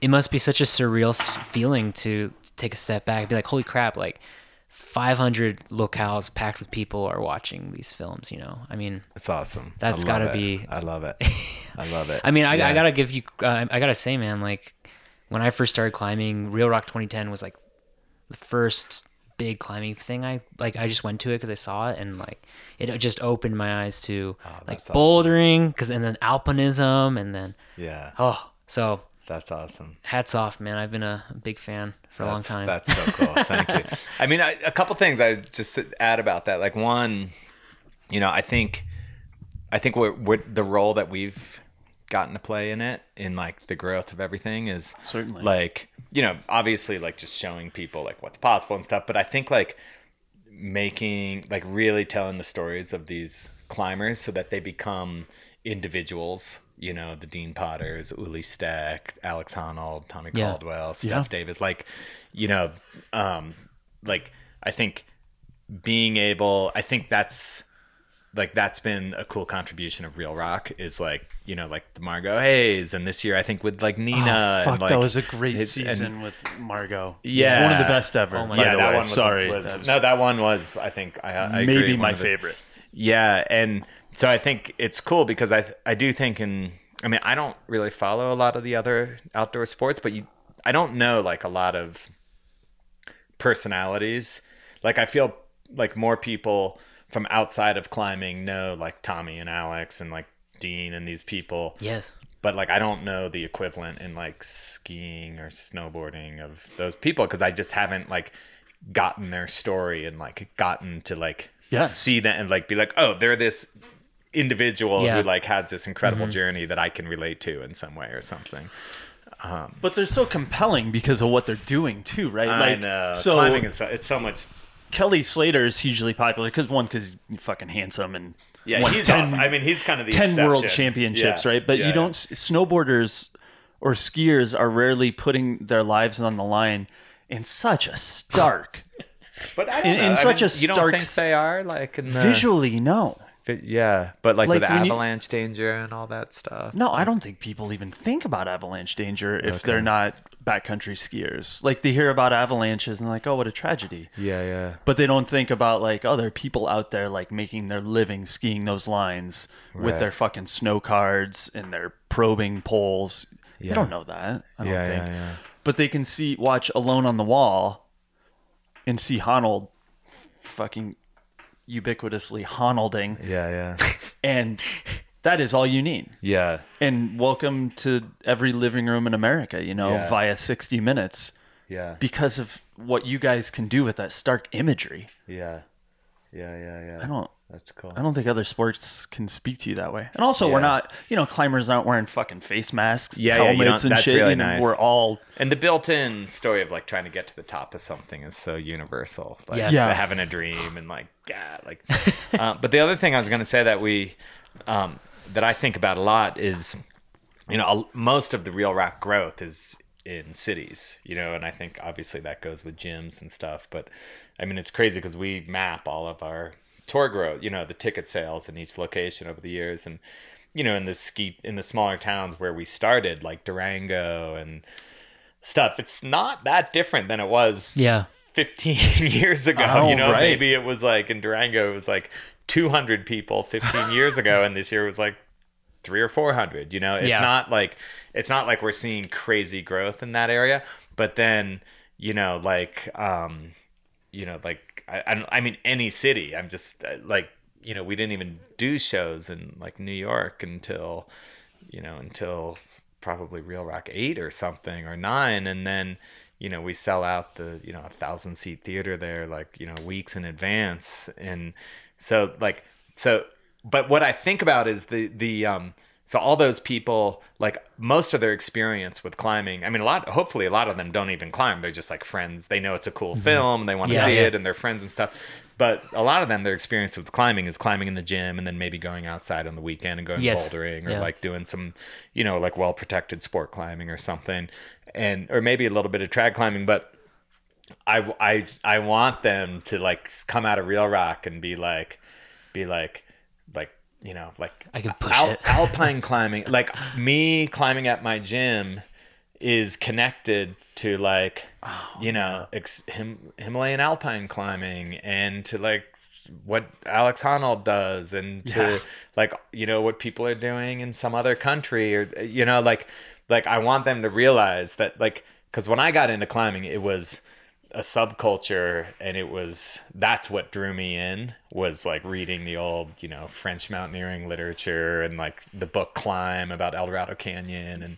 it must be such a surreal feeling to take a step back and be like, "Holy crap!" Like, 500 locales packed with people are watching these films. You know, I mean, It's awesome. that's gotta it. be- I love it. I love it. I mean, I, I gotta give you, uh, I gotta say, man, like when I first started climbing, Reel Rock 2010 was like the first big climbing thing. I like I just went to it because I saw it and like it just opened my eyes to oh, like awesome. bouldering because and then alpinism and then Yeah, oh so that's awesome. hats off man. I've been a big fan for a long time. That's so cool. Thank you. I mean, I, a couple things I just add about that. Like one, you know, I think, I think what what the role that we've gotten to play in it in like the growth of everything is Certainly. like you know obviously like just showing people like what's possible and stuff but i think like making like really telling the stories of these climbers so that they become individuals you know the dean potters ueli steck alex honnold tommy Yeah. caldwell steph Yeah. davis like you know um like i think being able i think that's like that's been a cool contribution of reel rock is like you know like the margo hayes and this year i think with like oh, nina oh, fuck, and like that was a great his- and- season with Margo. Yeah. one of the best ever. Oh my by God. that way. one was, Sorry, was- that was no that one was i think i, I maybe one my of the- favorite. yeah and so i think it's cool because i i do think in i mean i don't really follow a lot of the other outdoor sports but you i don't know like a lot of personalities like i feel like more people from outside of climbing know like tommy and alex and like dean and these people yes. but like I don't know the equivalent in like skiing or snowboarding of those people because I just haven't like gotten their story and like gotten to like Yes. see that and like be like oh they're this individual Yeah. who like has this incredible mm-hmm. journey that I can relate to in some way or something. Um, but they're so compelling because of what they're doing too, right? I know So climbing is so, it's so much. Kelly Slater is hugely popular because one, because he's fucking handsome and Yeah, he's 10 awesome. I mean, he's kind of the 10 world championships, Yeah. right? But Yeah, you don't snowboarders or skiers are rarely putting their lives on the line in such a stark But I don't in- know. in such mean, a you don't stark think they are like in the visually no. Yeah, but like, Like, with when you- avalanche danger and all that stuff. No, I don't think people even think about avalanche danger if they're not backcountry skiers. Like they hear about avalanches and like, "Oh, what a tragedy." Yeah, yeah. But they don't think about like, oh, there are people out there like making their living skiing those lines with their fucking snow cards and their probing poles. Yeah. They don't know that. I don't Yeah, think. yeah, yeah. But they can see watch Alone on the Wall and see Honnold fucking ubiquitously Honnolding Yeah, yeah. and that is all you need. Yeah. And welcome to every living room in America, you know, Yeah. via 60 minutes Yeah. because of what you guys can do with that stark imagery. Yeah. Yeah, yeah, yeah. I don't That's cool. I don't think other sports can speak to you that way. And also, we're not, you know, climbers aren't wearing fucking face masks, Yeah, yeah, you helmets, don't- and that's shit. really you know, nice. We're all And the built-in story of like trying to get to the top of something is so universal. Like Yes. Yeah. having a dream and like God, like. um, but the other thing I was gonna say that we, um, that I think about a lot is, you know, most of the reel rock growth is in cities, you know, and I think obviously that goes with gyms and stuff. But I mean, it's crazy because we map all of our tour growth, you know, the ticket sales in each location over the years, and you know, in the ski in the smaller towns where we started, like Durango and stuff, it's not that different than it was Yeah. 15 years ago. Oh, you know, right. maybe it was like in Durango, it was like 200 people 15 years ago, and this year it was like three or 400. You know, it's Yeah. not like it's not like we're seeing crazy growth in that area. But then, you know, like, um, you know, like I, I, I mean, any city. I'm just uh, like, you know, we didn't even do shows in like New York until, you know, until probably Reel Rock eight or something or nine, and then you know we sell out the you know a thousand seat theater there like you know weeks in advance, and so like so. But what I think about is the the um. So all those people, like most of their experience with climbing, I mean, a lot. Hopefully, a lot of them don't even climb. They're just like friends. They know it's a cool film. They want to Yeah, see yeah. it, and they're friends and stuff. But a lot of them, their experience with climbing is climbing in the gym, and then maybe going outside on the weekend and going Yes. bouldering, or Yeah. like doing some, you know, like well protected sport climbing or something, and or maybe a little bit of trad climbing. But I I I want them to like come out of Reel Rock and be like, be like, like you know, like I can push it. alpine climbing. Like me climbing at my gym is connected to like Oh, you know ex- him, Himalayan alpine climbing and to like what Alex Honnold does and to Yeah. like you know what people are doing in some other country or you know like like I want them to realize that like cuz when I got into climbing it was a subculture and it was that's what drew me in was like reading the old you know french mountaineering literature and like the book climb about el dorado canyon and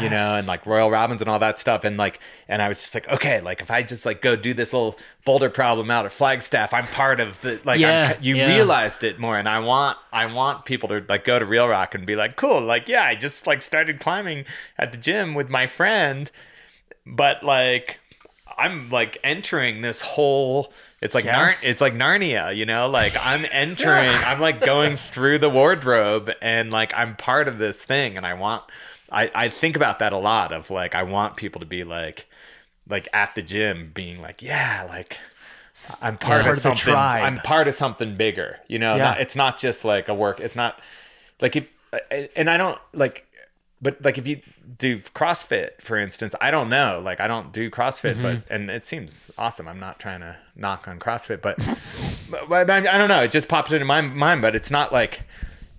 you know and like royal robbins and all that stuff. And like and i was just like okay like if i just like go do this little boulder problem out at flagstaff i'm part of the like Yeah, you yeah. realized it more. And i want i want people to like go to reel rock and be like cool like yeah i just like started climbing at the gym with my friend. But like I'm like entering this whole it's like Nar- it's like Narnia, you know? Like I'm entering I'm like going through the wardrobe and like I'm part of this thing and I want I I think about that a lot of like I want people to be like like at the gym being like, yeah, like I'm part Part of of the something. tribe. I'm part of something bigger. You know, Yeah. Not- it's not just like a work. It's not like if, and I don't like, but like if you do CrossFit, for instance, I don't know. Like I don't do CrossFit, but mm-hmm. and it seems awesome. I'm not trying to knock on CrossFit, but, but, but I, I don't know. It just popped into my mind, but it's not like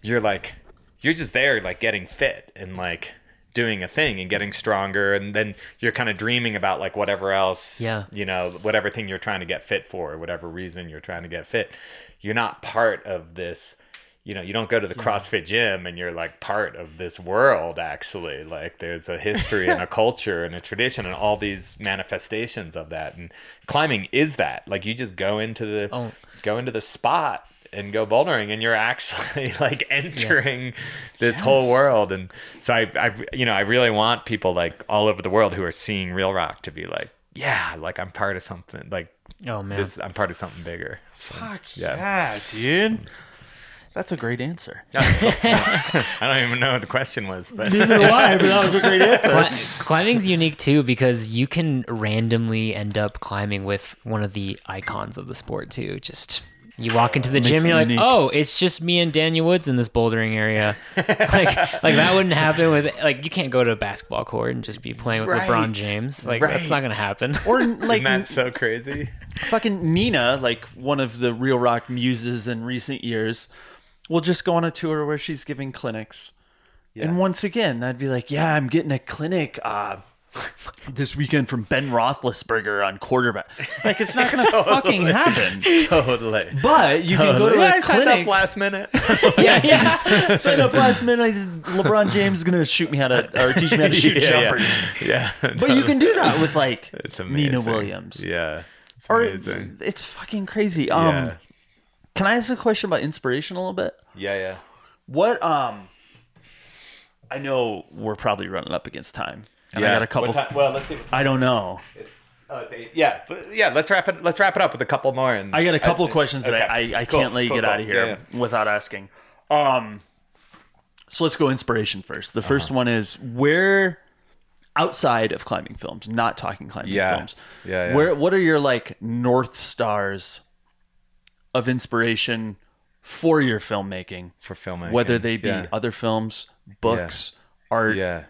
you're like you're just there like getting fit and like doing a thing and getting stronger and then you're kind of dreaming about like whatever else Yeah. you know whatever thing you're trying to get fit for whatever reason you're trying to get fit you're not part of this you know you don't go to the crossfit gym and you're like part of this world actually like there's a history and a culture and a tradition and all these manifestations of that and climbing is that like you just go into the Oh. go into the spot and go bouldering and you're actually like entering this whole world and so I, I you know i really want people like all over the world who are seeing reel rock to be like yeah like i'm part of something like Oh man. this i'm part of something bigger So, Fuck yeah. yeah, dude. That's a great answer. i don't even know what the question was but Neither do I, but that was a great answer. Cli- climbing's unique too because you can randomly end up climbing with one of the icons of the sport too. Just you walk into the Makes gym, it you're like, unique. oh, it's just me and Daniel Woods in this bouldering area. like, like that wouldn't happen with like you can't go to a basketball court and just be playing with Right. LeBron James. Like that's not gonna happen. Or like Isn't so crazy fucking Nina, like one of the reel rock muses in recent years, will just go on a tour where she's giving clinics. And once again, I'd be like, yeah, I'm getting a clinic uh, this weekend from Ben Roethlisberger on quarterback. Like, it's not going to fucking happen. totally But you can go to yeah, a I signed clinic. up last minute yeah, yeah. Sign up last minute. LeBron James is going to shoot me how to, or teach me how to shoot yeah, jumpers. yeah, yeah. But you can do that with like it's amazing Nina Williams. yeah it's Or amazing it's fucking crazy. Um, yeah Can I ask a question about inspiration a little bit? yeah yeah What um I know we're probably running up against time. And I got a couple time- well let's see I don't know. It's oh, it's eight. Yeah, yeah. Let's wrap it. Let's wrap it up with a couple more. And I got a couple I- questions that I. I, I Cool, can't let you cool, get cool. out of here Yeah, without asking. Um so let's go inspiration first. The 1st Uh-huh. one is where outside of climbing films, not talking climbing Yeah. films. Yeah, yeah. Where what are your like north stars of inspiration for your filmmaking? for filmmaking, Whether they be yeah. other films, books, art, yeah.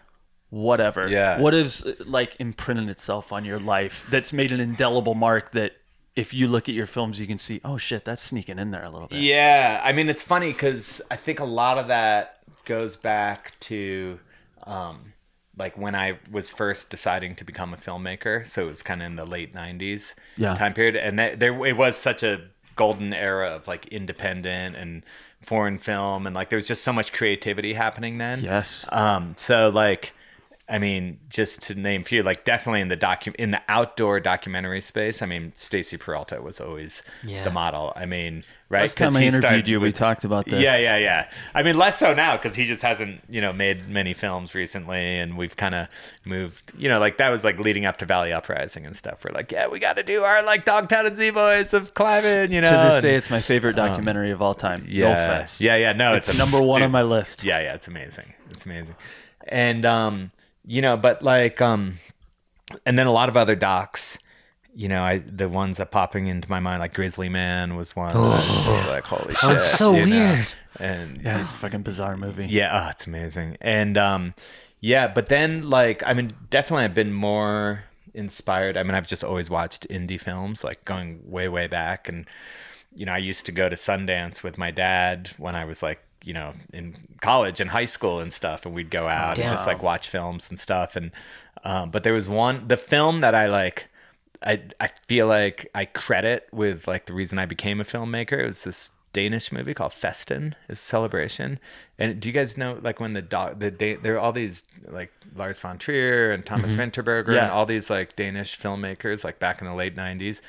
whatever. Yeah. What is like imprinted itself on your life that's made an indelible mark that if you look at your films, you can see, oh shit, that's sneaking in there a little bit. Yeah, I mean it's funny because I think a lot of that goes back to um, like when I was first deciding to become a filmmaker. So it was kind of in the late '90s Yeah. time period, and that, there it was such a golden era of like independent and foreign film, and like there was just so much creativity happening then. Yes. Um, so like, I mean, just to name a few, like definitely in the docu in the outdoor documentary space. I mean, Stacy Peralta was always Yeah. the model. I mean, right? Last time 'Cause I he interviewed started you, we talked about this. Yeah, yeah, yeah. I mean, less so now because he just hasn't, you know, made many films recently, and we've kind of moved. You know, like that was like leading up to Valley Uprising and stuff. We're like, yeah, we got to do our like Dogtown and Z Boys of climbing. You know, to this and- day, it's my favorite documentary of all time. yeah, Hillfest. yeah, yeah. No, It's it's, a- number one dude, on my list. yeah, yeah, it's amazing. It's amazing. And um, you know, but like um and then a lot of other docs, you know, I the ones that popping into my mind, like Grizzly Man was one. That's just like holy shit. Oh, it's so you know? weird. And Yeah, it's a fucking bizarre movie. yeah, oh, it's amazing. And um yeah, but then like I mean definitely I've been more inspired. I mean I've just always watched indie films like going way way back and you know, I used to go to Sundance with my dad when I was like, you know, in college and high school and stuff and we'd go out and just like watch films and stuff and um but there was one the film that I like I I feel like I credit with like the reason I became a filmmaker. It was this Danish movie called Festen, is celebration. And do you guys know like when the dog the da- there are all these like Lars von Trier and Thomas Vinterberger Yeah. and all these like Danish filmmakers like back in the late '90s,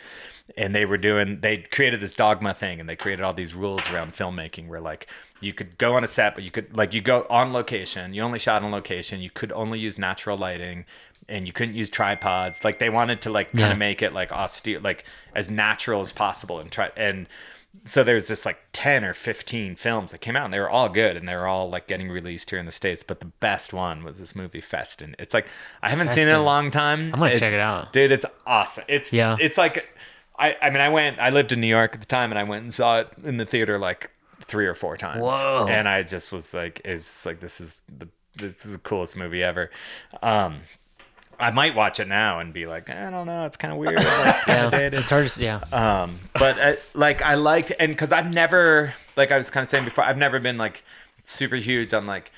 and they were doing they created this dogma thing and they created all these rules around filmmaking where like you could go on a set but you could like you go on location. You only shot on location. You could only use natural lighting and you couldn't use tripods. Like they wanted to like kind Yeah. of make it like austere like as natural as possible and try and so there's this like 10 or 15 films that came out and they were all good and they were all like getting released here in the states but the best one was this movie Festen it's like I haven't seen it in a long time. I'm gonna It's- check it out. dude it's awesome. It's Yeah. it's like I, I mean I went I lived in New York at the time and I went and saw it in the theater like three or four times Whoa. and I just was like is like this is the this is the coolest movie ever um I might watch it now and be like I don't know it's kind of weird it's Yeah, it's hard to yeah. um but uh, like i liked and because i've never like i was kind of saying before i've never been like super huge on like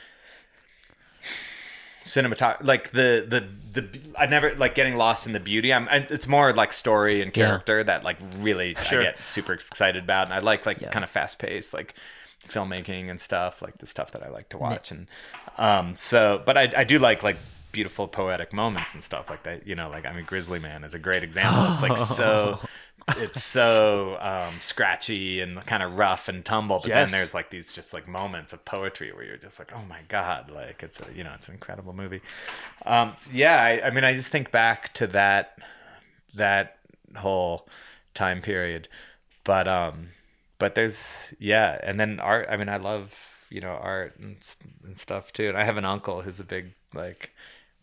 cinematography like the the the i never like getting lost in the beauty i'm it's more like story and Yeah. character that like really Sure. i get super excited about and i like like Yeah. kind of fast paced like filmmaking and stuff like the stuff that i like to watch and um so but i i do like like beautiful poetic moments and stuff like that you know like i mean grizzly man is a great example it's like so it's so um, scratchy and kind of rough and tumble. But Yes. then there's like these just like moments of poetry where you're just like, oh my god, like it's a you know it's an incredible movie. Um, so yeah, I, I mean I just think back to that that whole time period, but um, but there's yeah, and then art. I mean I love you know art and, and stuff too. And I have an uncle who's a big like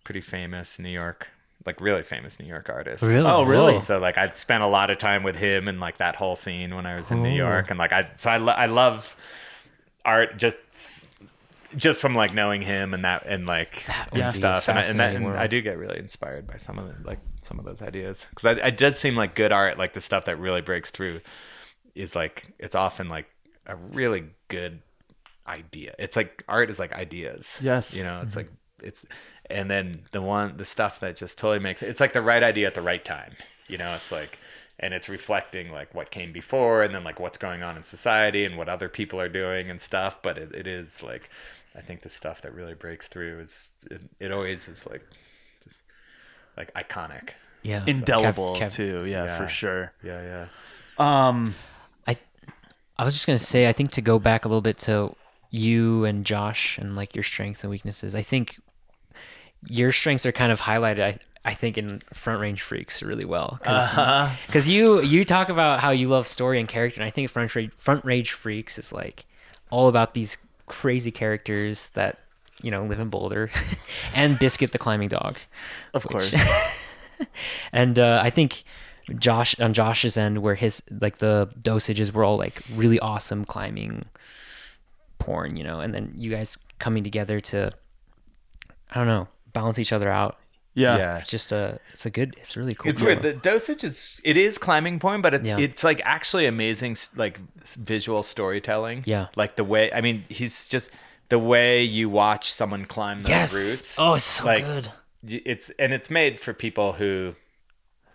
pretty famous New York. Like really famous New York artist. Really? Oh, really? Whoa. So like I spent a lot of time with him and like that whole scene when I was in New York and like I so I, lo- I love art just just from like knowing him and that and like That and would be a stuff and, I, and, that, and I do get really inspired by some of the, like some of those ideas because I it does seem like good art like the stuff that really breaks through is like it's often like a really good idea it's like art is like ideas Yes. you know it's mm-hmm. like it's and then the one the stuff that just totally makes it's like the right idea at the right time you know it's like and it's reflecting like what came before and then like what's going on in society and what other people are doing and stuff but it, it is like i think the stuff that really breaks through is it, it always is like just like iconic Yeah. Indelible Kev- Kev- too. Yeah, Yeah. for sure. yeah yeah Um, I I was just gonna say, I think to go back a little bit to you and Josh and like your strengths and weaknesses. I think your strengths are kind of highlighted. I I think in Front Range Freaks really well because uh, you you talk about how you love story and character, and I think Front Range Front Range Freaks is like all about these crazy characters that you know live in Boulder, and Biscuit the climbing dog. of which- course. and uh, I think Josh on Josh's end, where his like the dosages were all like really awesome climbing porn, you know, and then you guys coming together to I don't know balance each other out. Yeah. Yeah. It's just a it's a good it's really cool. It's duo. weird. The dosage is it is climbing point, but it's Yeah. it's like actually amazing like visual storytelling. Yeah. like the way I mean, he's just the way you watch someone climb those yes. routes. Oh, it's so like, good. It's and it's made for people who,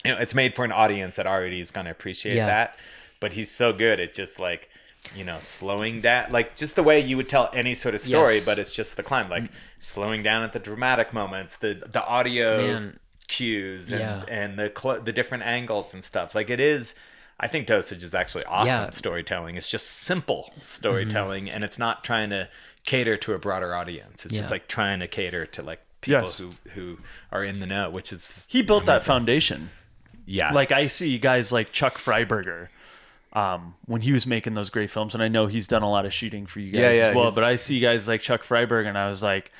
you know, it's made for an audience that already is going to appreciate Yeah. that. But he's so good at just like, you know, slowing down, like just the way you would tell any sort of story, Yes. but it's just the climb, like slowing down at the dramatic moments, the the audio Man. cues and, Yeah. and the cl- the different angles and stuff. Like it is, I think dosage is actually awesome Yeah. Mm-hmm. storytelling. It's just simple storytelling, and it's not trying to cater to a broader audience. It's just like trying to cater to like people Yes. who who are in the know, which is He built that foundation. yeah, Like I see guys like Chuck Fryberger. Um, when he was making those great films, and I know he's done a lot of shooting for you guys Yeah, yeah, as well. he's- But I see guys like Chuck Fryberger, and I was like,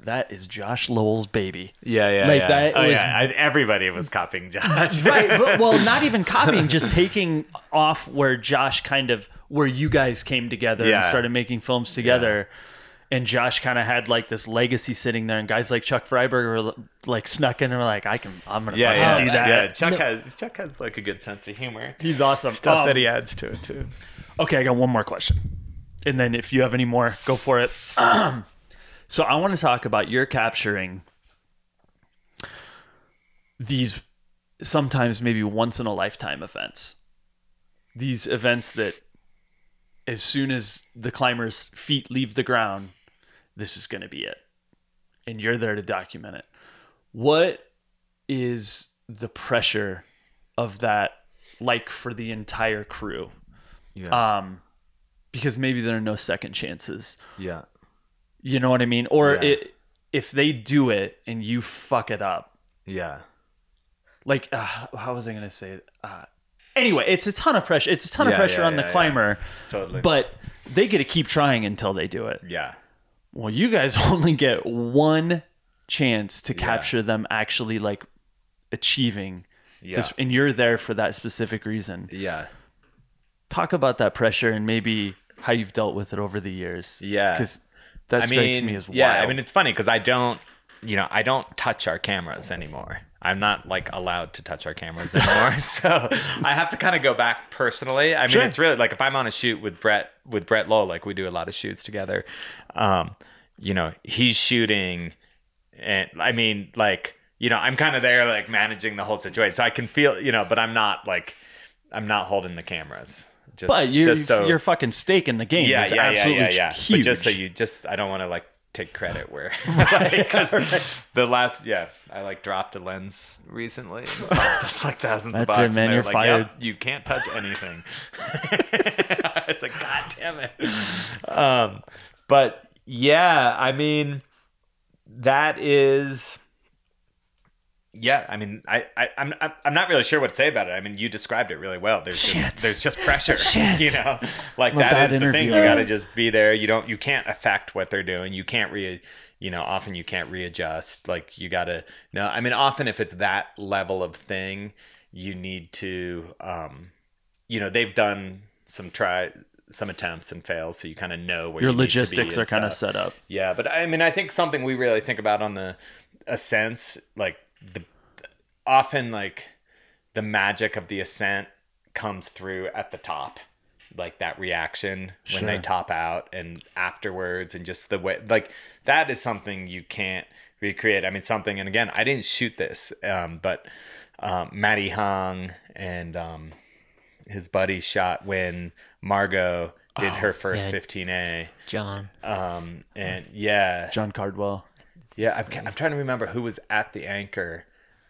"That is Josh Lowell's baby." yeah, yeah, like yeah. that Oh, was- yeah. I, everybody was copying Josh. right but, well not even copying just taking off where josh kind of where you guys came together Yeah. and started making films together and josh kind of had like this legacy sitting there and guys like chuck fryberger were like snuck in and were like i can i'm gonna yeah, yeah, do that yeah. Chuck has Chuck has like a good sense of humor. he's awesome Stuff Um, that he adds to it too. okay i got one more question and then if you have any more go for it so i want to talk about your capturing these sometimes maybe once in a lifetime events. These events that as soon as the climber's feet leave the ground, this is going to be it. And you're there to document it. What is the pressure of that like for the entire crew? Yeah. Um because maybe there are no second chances. yeah. You know what I mean? Or Yeah. it, if they do it and you fuck it up, Yeah. like uh, how was I going to say? it? Uh, anyway, it's a ton of pressure. It's a ton of pressure yeah, on the yeah, yeah. climber, Totally. but they get to keep trying until they do it. yeah. Well, you guys only get one chance to Yeah. capture them actually like achieving Yeah. this, and you're there for that specific reason. yeah. Talk about that pressure and maybe how you've dealt with it over the years. Yeah. because that I strikes mean, me as yeah. wild. I mean, it's funny because I don't, you know, I don't touch our cameras anymore. I'm not like allowed to touch our cameras anymore, so I have to kind of go back personally. I mean, Sure. it's really like if I'm on a shoot with Brett with Brett Lowell, like we do a lot of shoots together. Um, you know, he's shooting, and I mean, like you know, I'm kind of there like managing the whole situation, so I can feel, you know, but I'm not like I'm not holding the cameras. Just, but you're, just so your fucking stake in the game yeah, is yeah, absolutely yeah, yeah, yeah. huge. But just so you just, I don't want to like take credit where, like, 'cause the last, yeah, I like dropped a lens recently. And cost us like thousands of That's it, man, and you're like, fired. "Yep, you can't touch anything. it's like, God damn it. Um, but yeah, I mean, that is. Yeah, I mean, I, I, I'm, I'm- I'm not really sure what to say about it. I mean, you described it really well. There's just, there's just pressure, you know, like a that is the thing. You got to just be there. You don't, you can't affect what they're doing. You can't re, you know, often you can't readjust. Like you got to, no, I mean, often if it's that level of thing, you need to, um, you know, they've done some try, some attempts and fails, so you kind of know where your you need to be logistics are kind of set up. Yeah, but I mean, I think something we really think about on the ascents, like the often like the magic of the ascent comes through at the top, like that reaction when they top out and afterwards, and just the way like that is something you can't recreate. I mean, something, and again, I didn't shoot this, um, but um, Matty Hong and um, his buddy shot when Margo did her first yeah. 15A. John. Um, and yeah, Jon Cardwell. Yeah, I'm, I'm trying to remember who was at the anchor.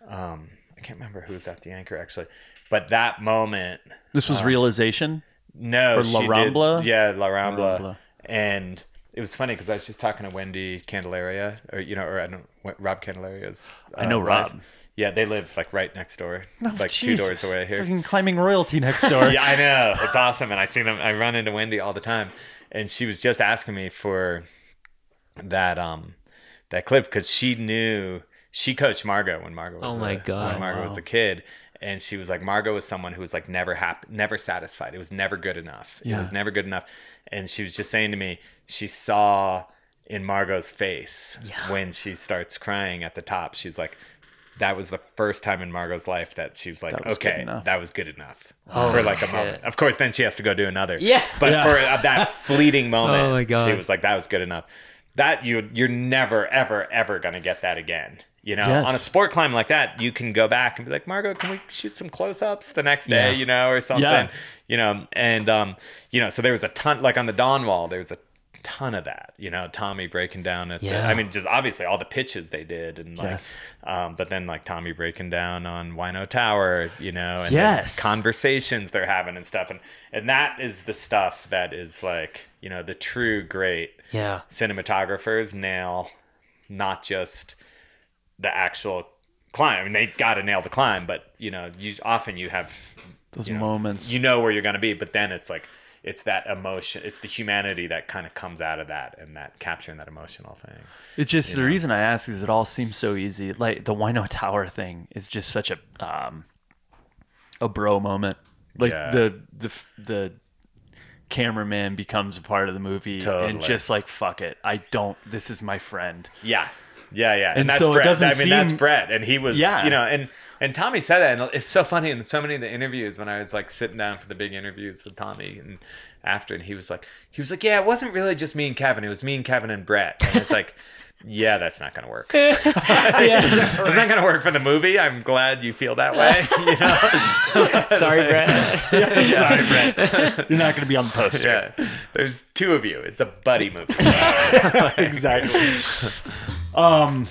Um, I can't remember who was at the anchor actually, but that moment, This was realization. no, Or she La did- Rambla? yeah, La Rambla, Rambla. and it was funny because I was just talking to Wendy Candelaria, or you know, or I don't, Rob Candelaria's. I know uh, Rob. wife. Yeah, they live like right next door, like two doors away here. Freaking climbing royalty next door. yeah, I know. It's awesome. And I see them I run into Wendy all the time. And she was just asking me for that um that clip because she knew she coached Margo when Margo was Oh my a, God. when Margo was a kid. And she was like, Margo was someone who was like never happy, never satisfied. It was never good enough. It was never good enough. And she was just saying to me, she saw in Margo's face Yeah. when she starts crying at the top. She's like, that was the first time in Margo's life that she was like, That was okay, that was good enough Oh, for like a shit. moment. Of course, then she has to go do another. Yeah. But Yeah. for uh, that fleeting moment, Oh my God. she was like, that was good enough. That you you're never ever ever gonna get that again. You know, Yes. on a sport climb like that, you can go back and be like, Margo, can we shoot some close ups the next day? Yeah. You know, or something. Yeah. You know, and um, you know, so there was a ton like on the Dawn Wall, there was a ton of that. You know, Tommy breaking down at the. I mean, just obviously all the pitches they did, and like, Yes. um, but then like Tommy breaking down on Wino Tower, you know, and Yes. then conversations they're having and stuff, and and that is the stuff that is like you know the true great Yeah. cinematographers nail not just the actual climb. I mean, they got to nail the climb, but you know, you often you have Those you know, moments. You know where you're going to be, but then it's like it's that emotion, it's the humanity that kind of comes out of that and that capturing that emotional thing. It's just you the know? reason I ask is it all seems so easy. Like the Wino Tower thing is just such a um a bro moment. Like Yeah. the the the cameraman becomes a part of the movie and just like fuck it. I don't this is my friend. Yeah. Yeah, yeah, and, And that's so it doesn't I mean, that's Brett, and he was, Yeah. you know, and and Tommy said that, and it's so funny in so many of the interviews when I was like sitting down for the big interviews with Tommy, and after, and he was like, he was like, yeah, it wasn't really just me and Kevin, it was me and Kevin and Brett, and it's like. Yeah, that's not going to work. yeah, it's not going to work for the movie. I'm glad you feel that way. You know, Sorry, Brett. Sorry, Brett. You're not going to be on the poster. yeah, there's two of you. It's a buddy movie. exactly. Um,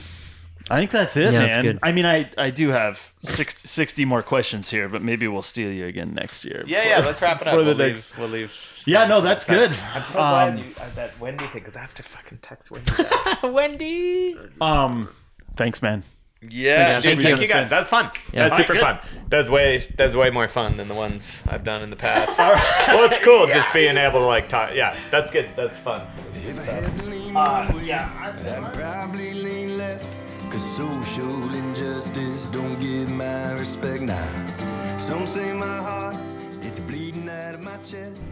I think that's it, Yeah, man. that's good. I mean, I, I do have 60, 60 more questions here, but maybe we'll steal you again next year. Yeah, yeah. Let's wrap it up. For the We'll next- leave. We'll leave. Yeah, no, that's good. I'm so Um, glad you uh, that Wendy thing because I have to fucking text Wendy. that. Wendy. Um, thanks, man. yeah, Thank dude, you. thank you guys. That was fun. Yeah. That was super Alright, fun. That was way that was way more fun than the ones I've done in the past. well, it's cool just being able to like talk. Yeah, that's good. That's fun. If I had to lean Uh, one way, yeah, I'd probably lean left. Cause social injustice don't get my respect now. Some say my heart, it's bleeding out of my chest.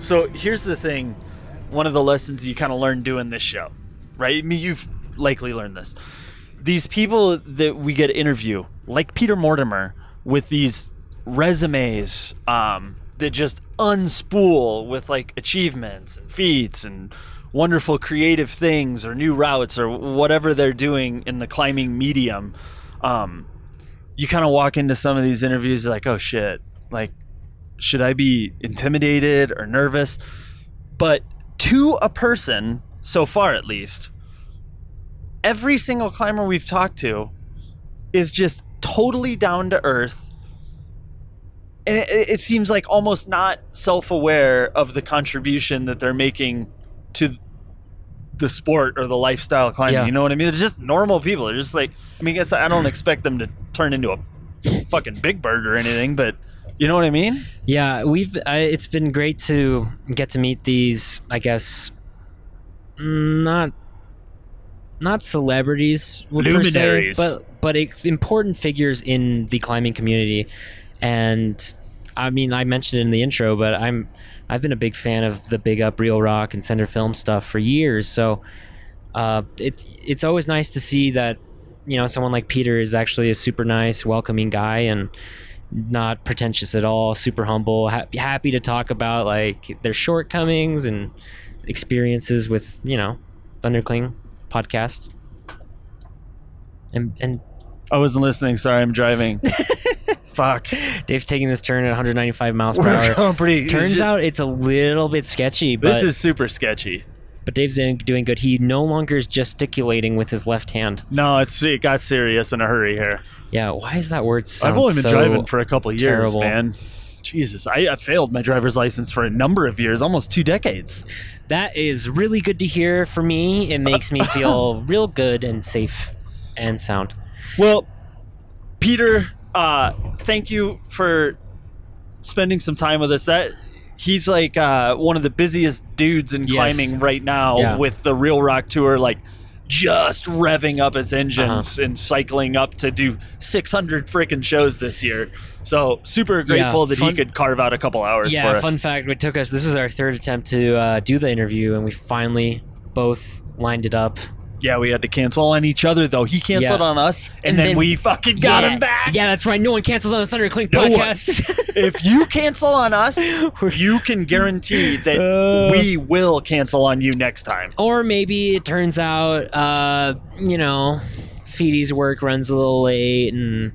So here's the thing one of the lessons you kind of learn doing this show, right? I mean, you've likely learned this. These people that we get interview, like Peter Mortimer, with these resumes um, that just unspool with like achievements and feats and wonderful creative things or new routes or whatever they're doing in the climbing medium. Um, you kind of walk into some of these interviews like, oh shit, like should I be intimidated or nervous? But to a person, so far at least, every single climber we've talked to is just totally down to earth. And it, it seems like almost not self aware of the contribution that they're making to the sport or the lifestyle climbing. Yeah. You know what I mean? They're just normal people. They're just like, I mean, I guess I don't expect them to turn into a fucking big bird or anything, but you know what I mean? Yeah, we've. Uh, it's been great to get to meet these. I guess mm, not not celebrities, per se, Luminaries. but but important figures in the climbing community. And I mean, I mentioned it in the intro, but I'm I've been a big fan of the Big Up, Reel Rock, and Sender Film stuff for years. So uh, it's it's always nice to see that you know someone like Peter is actually a super nice, welcoming guy and not pretentious at all, super humble, ha- happy to talk about like their shortcomings and experiences with you know Thundercling podcast. And and I wasn't listening. Sorry, I'm driving. Fuck. Dave's taking this turn at 195 miles per We're hour. going pretty. Turns out it's a little bit sketchy, but this is super sketchy. but Dave's doing, good. He no longer is gesticulating with his left hand. No, it's it got serious in a hurry here. Yeah, why is that word sound I've only been so driving for a couple years, terrible? man. Jesus, I, I failed my driver's license for a number of years, almost two decades. That is really good to hear for me. It makes me feel real good and safe and sound. Well, Peter, uh, thank you for spending some time with us. That he's like uh, one of the busiest dudes in Yes. climbing right now Yeah. with the Reel Rock Tour, like just revving up its engines Uh-huh. and cycling up to do 600 freaking shows this year. So super grateful that fun- he could carve out a couple hours yeah, for us. fun fact: it took us. This was our third attempt to uh, do the interview, and we finally both lined it up. Yeah, we had to cancel on each other though. He canceled Yeah. on us, and, And then, then- we fucking got yeah, him back. Yeah, that's right. No one cancels on the Thundercling No one. podcast. if you cancel on us, you can guarantee that Uh. we will cancel on you next time. or maybe it turns out, uh, you know, Feedy's work runs a little late and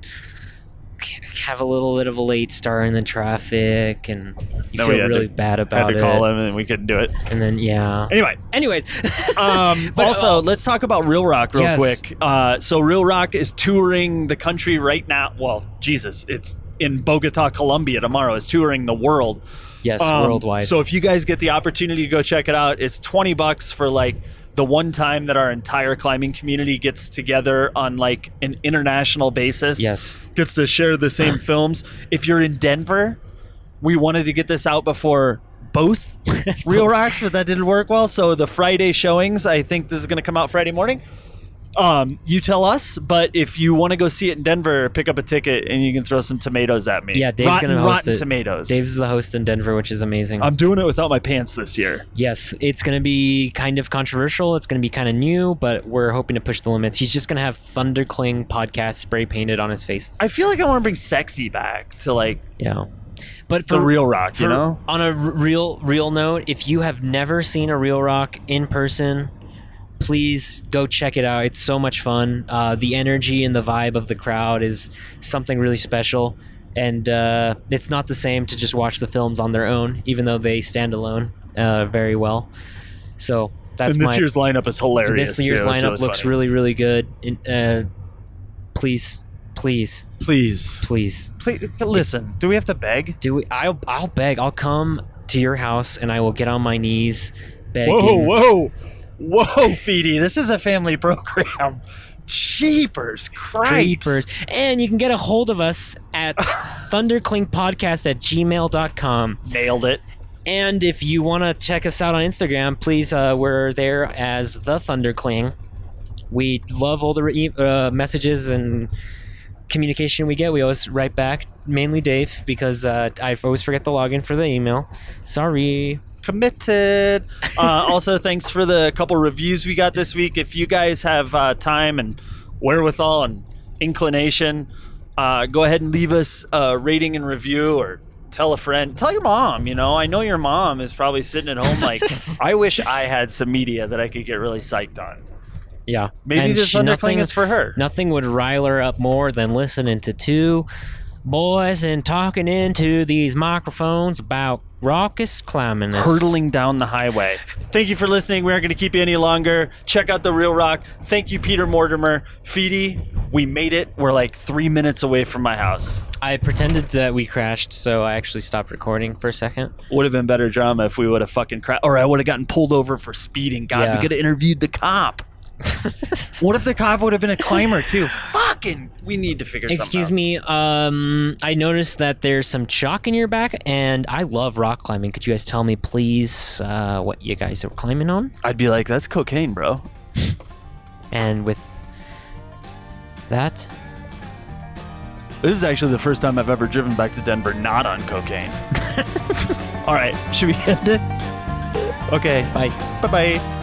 have a little bit of a late start in the traffic, and you Then we feel had really to- bad Had about to it. call him, and we couldn't do it. And then yeah. Anyway, Anyways, um, But, also uh, let's talk about Reel Rock real Yes. quick. Uh, so Reel Rock is touring the country right now. Well, Jesus, it's in Bogota, Colombia tomorrow. It's touring the world. yes, Um, worldwide. So if you guys get the opportunity to go check it out, it's 20 bucks for like the one time that our entire climbing community gets together on like an international basis. yes. Gets to share the same films. If you're in Denver, we wanted to get this out before both Reel Rocks, but that didn't work well. So the Friday showings, I think this is going to come out Friday morning. Um, you tell us, but if you want to go see it in Denver, pick up a ticket and you can throw some tomatoes at me. Yeah, Dave's rotten, gonna host rotten it. tomatoes. Dave's the host in Denver, which is amazing. I'm doing it without my pants this year. yes, it's going to be kind of controversial. It's going to be kind of new, but we're hoping to push the limits. He's just going to have Thundercling podcast spray painted on his face. I feel like I want to bring sexy back to like Yeah. But the for reel rock, you for- know? on a real real note, if you have never seen a reel rock in person, please go check it out. It's so much fun. Uh, the energy and the vibe of the crowd is something really special, and uh, it's not the same to just watch the films on their own, even though they stand alone uh, very well. So that's and this my year's lineup is hilarious. this year's too. Lineup really looks funny. really really good. And, uh, please, please, Please, please please listen. Do we have to beg? do we, I'll I'll beg. I'll come to your house and I will get on my knees begging. Whoa, whoa, whoa, Feedy! This is a family program. Jeepers! Creepers. And you can get a hold of us at thunderclingpodcast at gmail.com. Nailed it. And if you want to check us out on Instagram, please, uh, we're there as the Thundercling. We love all the re- uh, messages and communication we get. We always write back, mainly Dave, because uh, I always forget the login for the email. Sorry. Committed. Uh, also, thanks for the couple reviews we got this week. If you guys have uh, time and wherewithal and inclination, uh, go ahead and leave us a rating and review or tell a friend. Tell your mom, you know. I know your mom is probably sitting at home like, I wish I had some media that I could get really psyched on. Yeah. Maybe And this she- nothing- is for her. Nothing would rile her up more than listening to two boys and talking into these microphones about raucous climbing. hurtling down the highway. Thank you for listening. We aren't going to keep you any longer. Check out the Reel Rock. Thank you, Peter Mortimer. Feedy, we made it. We're like three minutes away from my house. I pretended that we crashed, so I actually stopped recording for a second. Would have been better drama if we would have fucking crashed, or I would have gotten pulled over for speeding. God, Yeah. we could have interviewed the cop. what if the cop would have been a climber too? Fucking, we need to figure. Something. Excuse something me. Um, I noticed that there's some chalk in your back, and I love rock climbing. Could you guys tell me, please, uh, what you guys are climbing on? I'd be like, that's cocaine, bro. And with that, This is actually the first time I've ever driven back to Denver not on cocaine. All right, should we end it? Okay, bye. bye bye.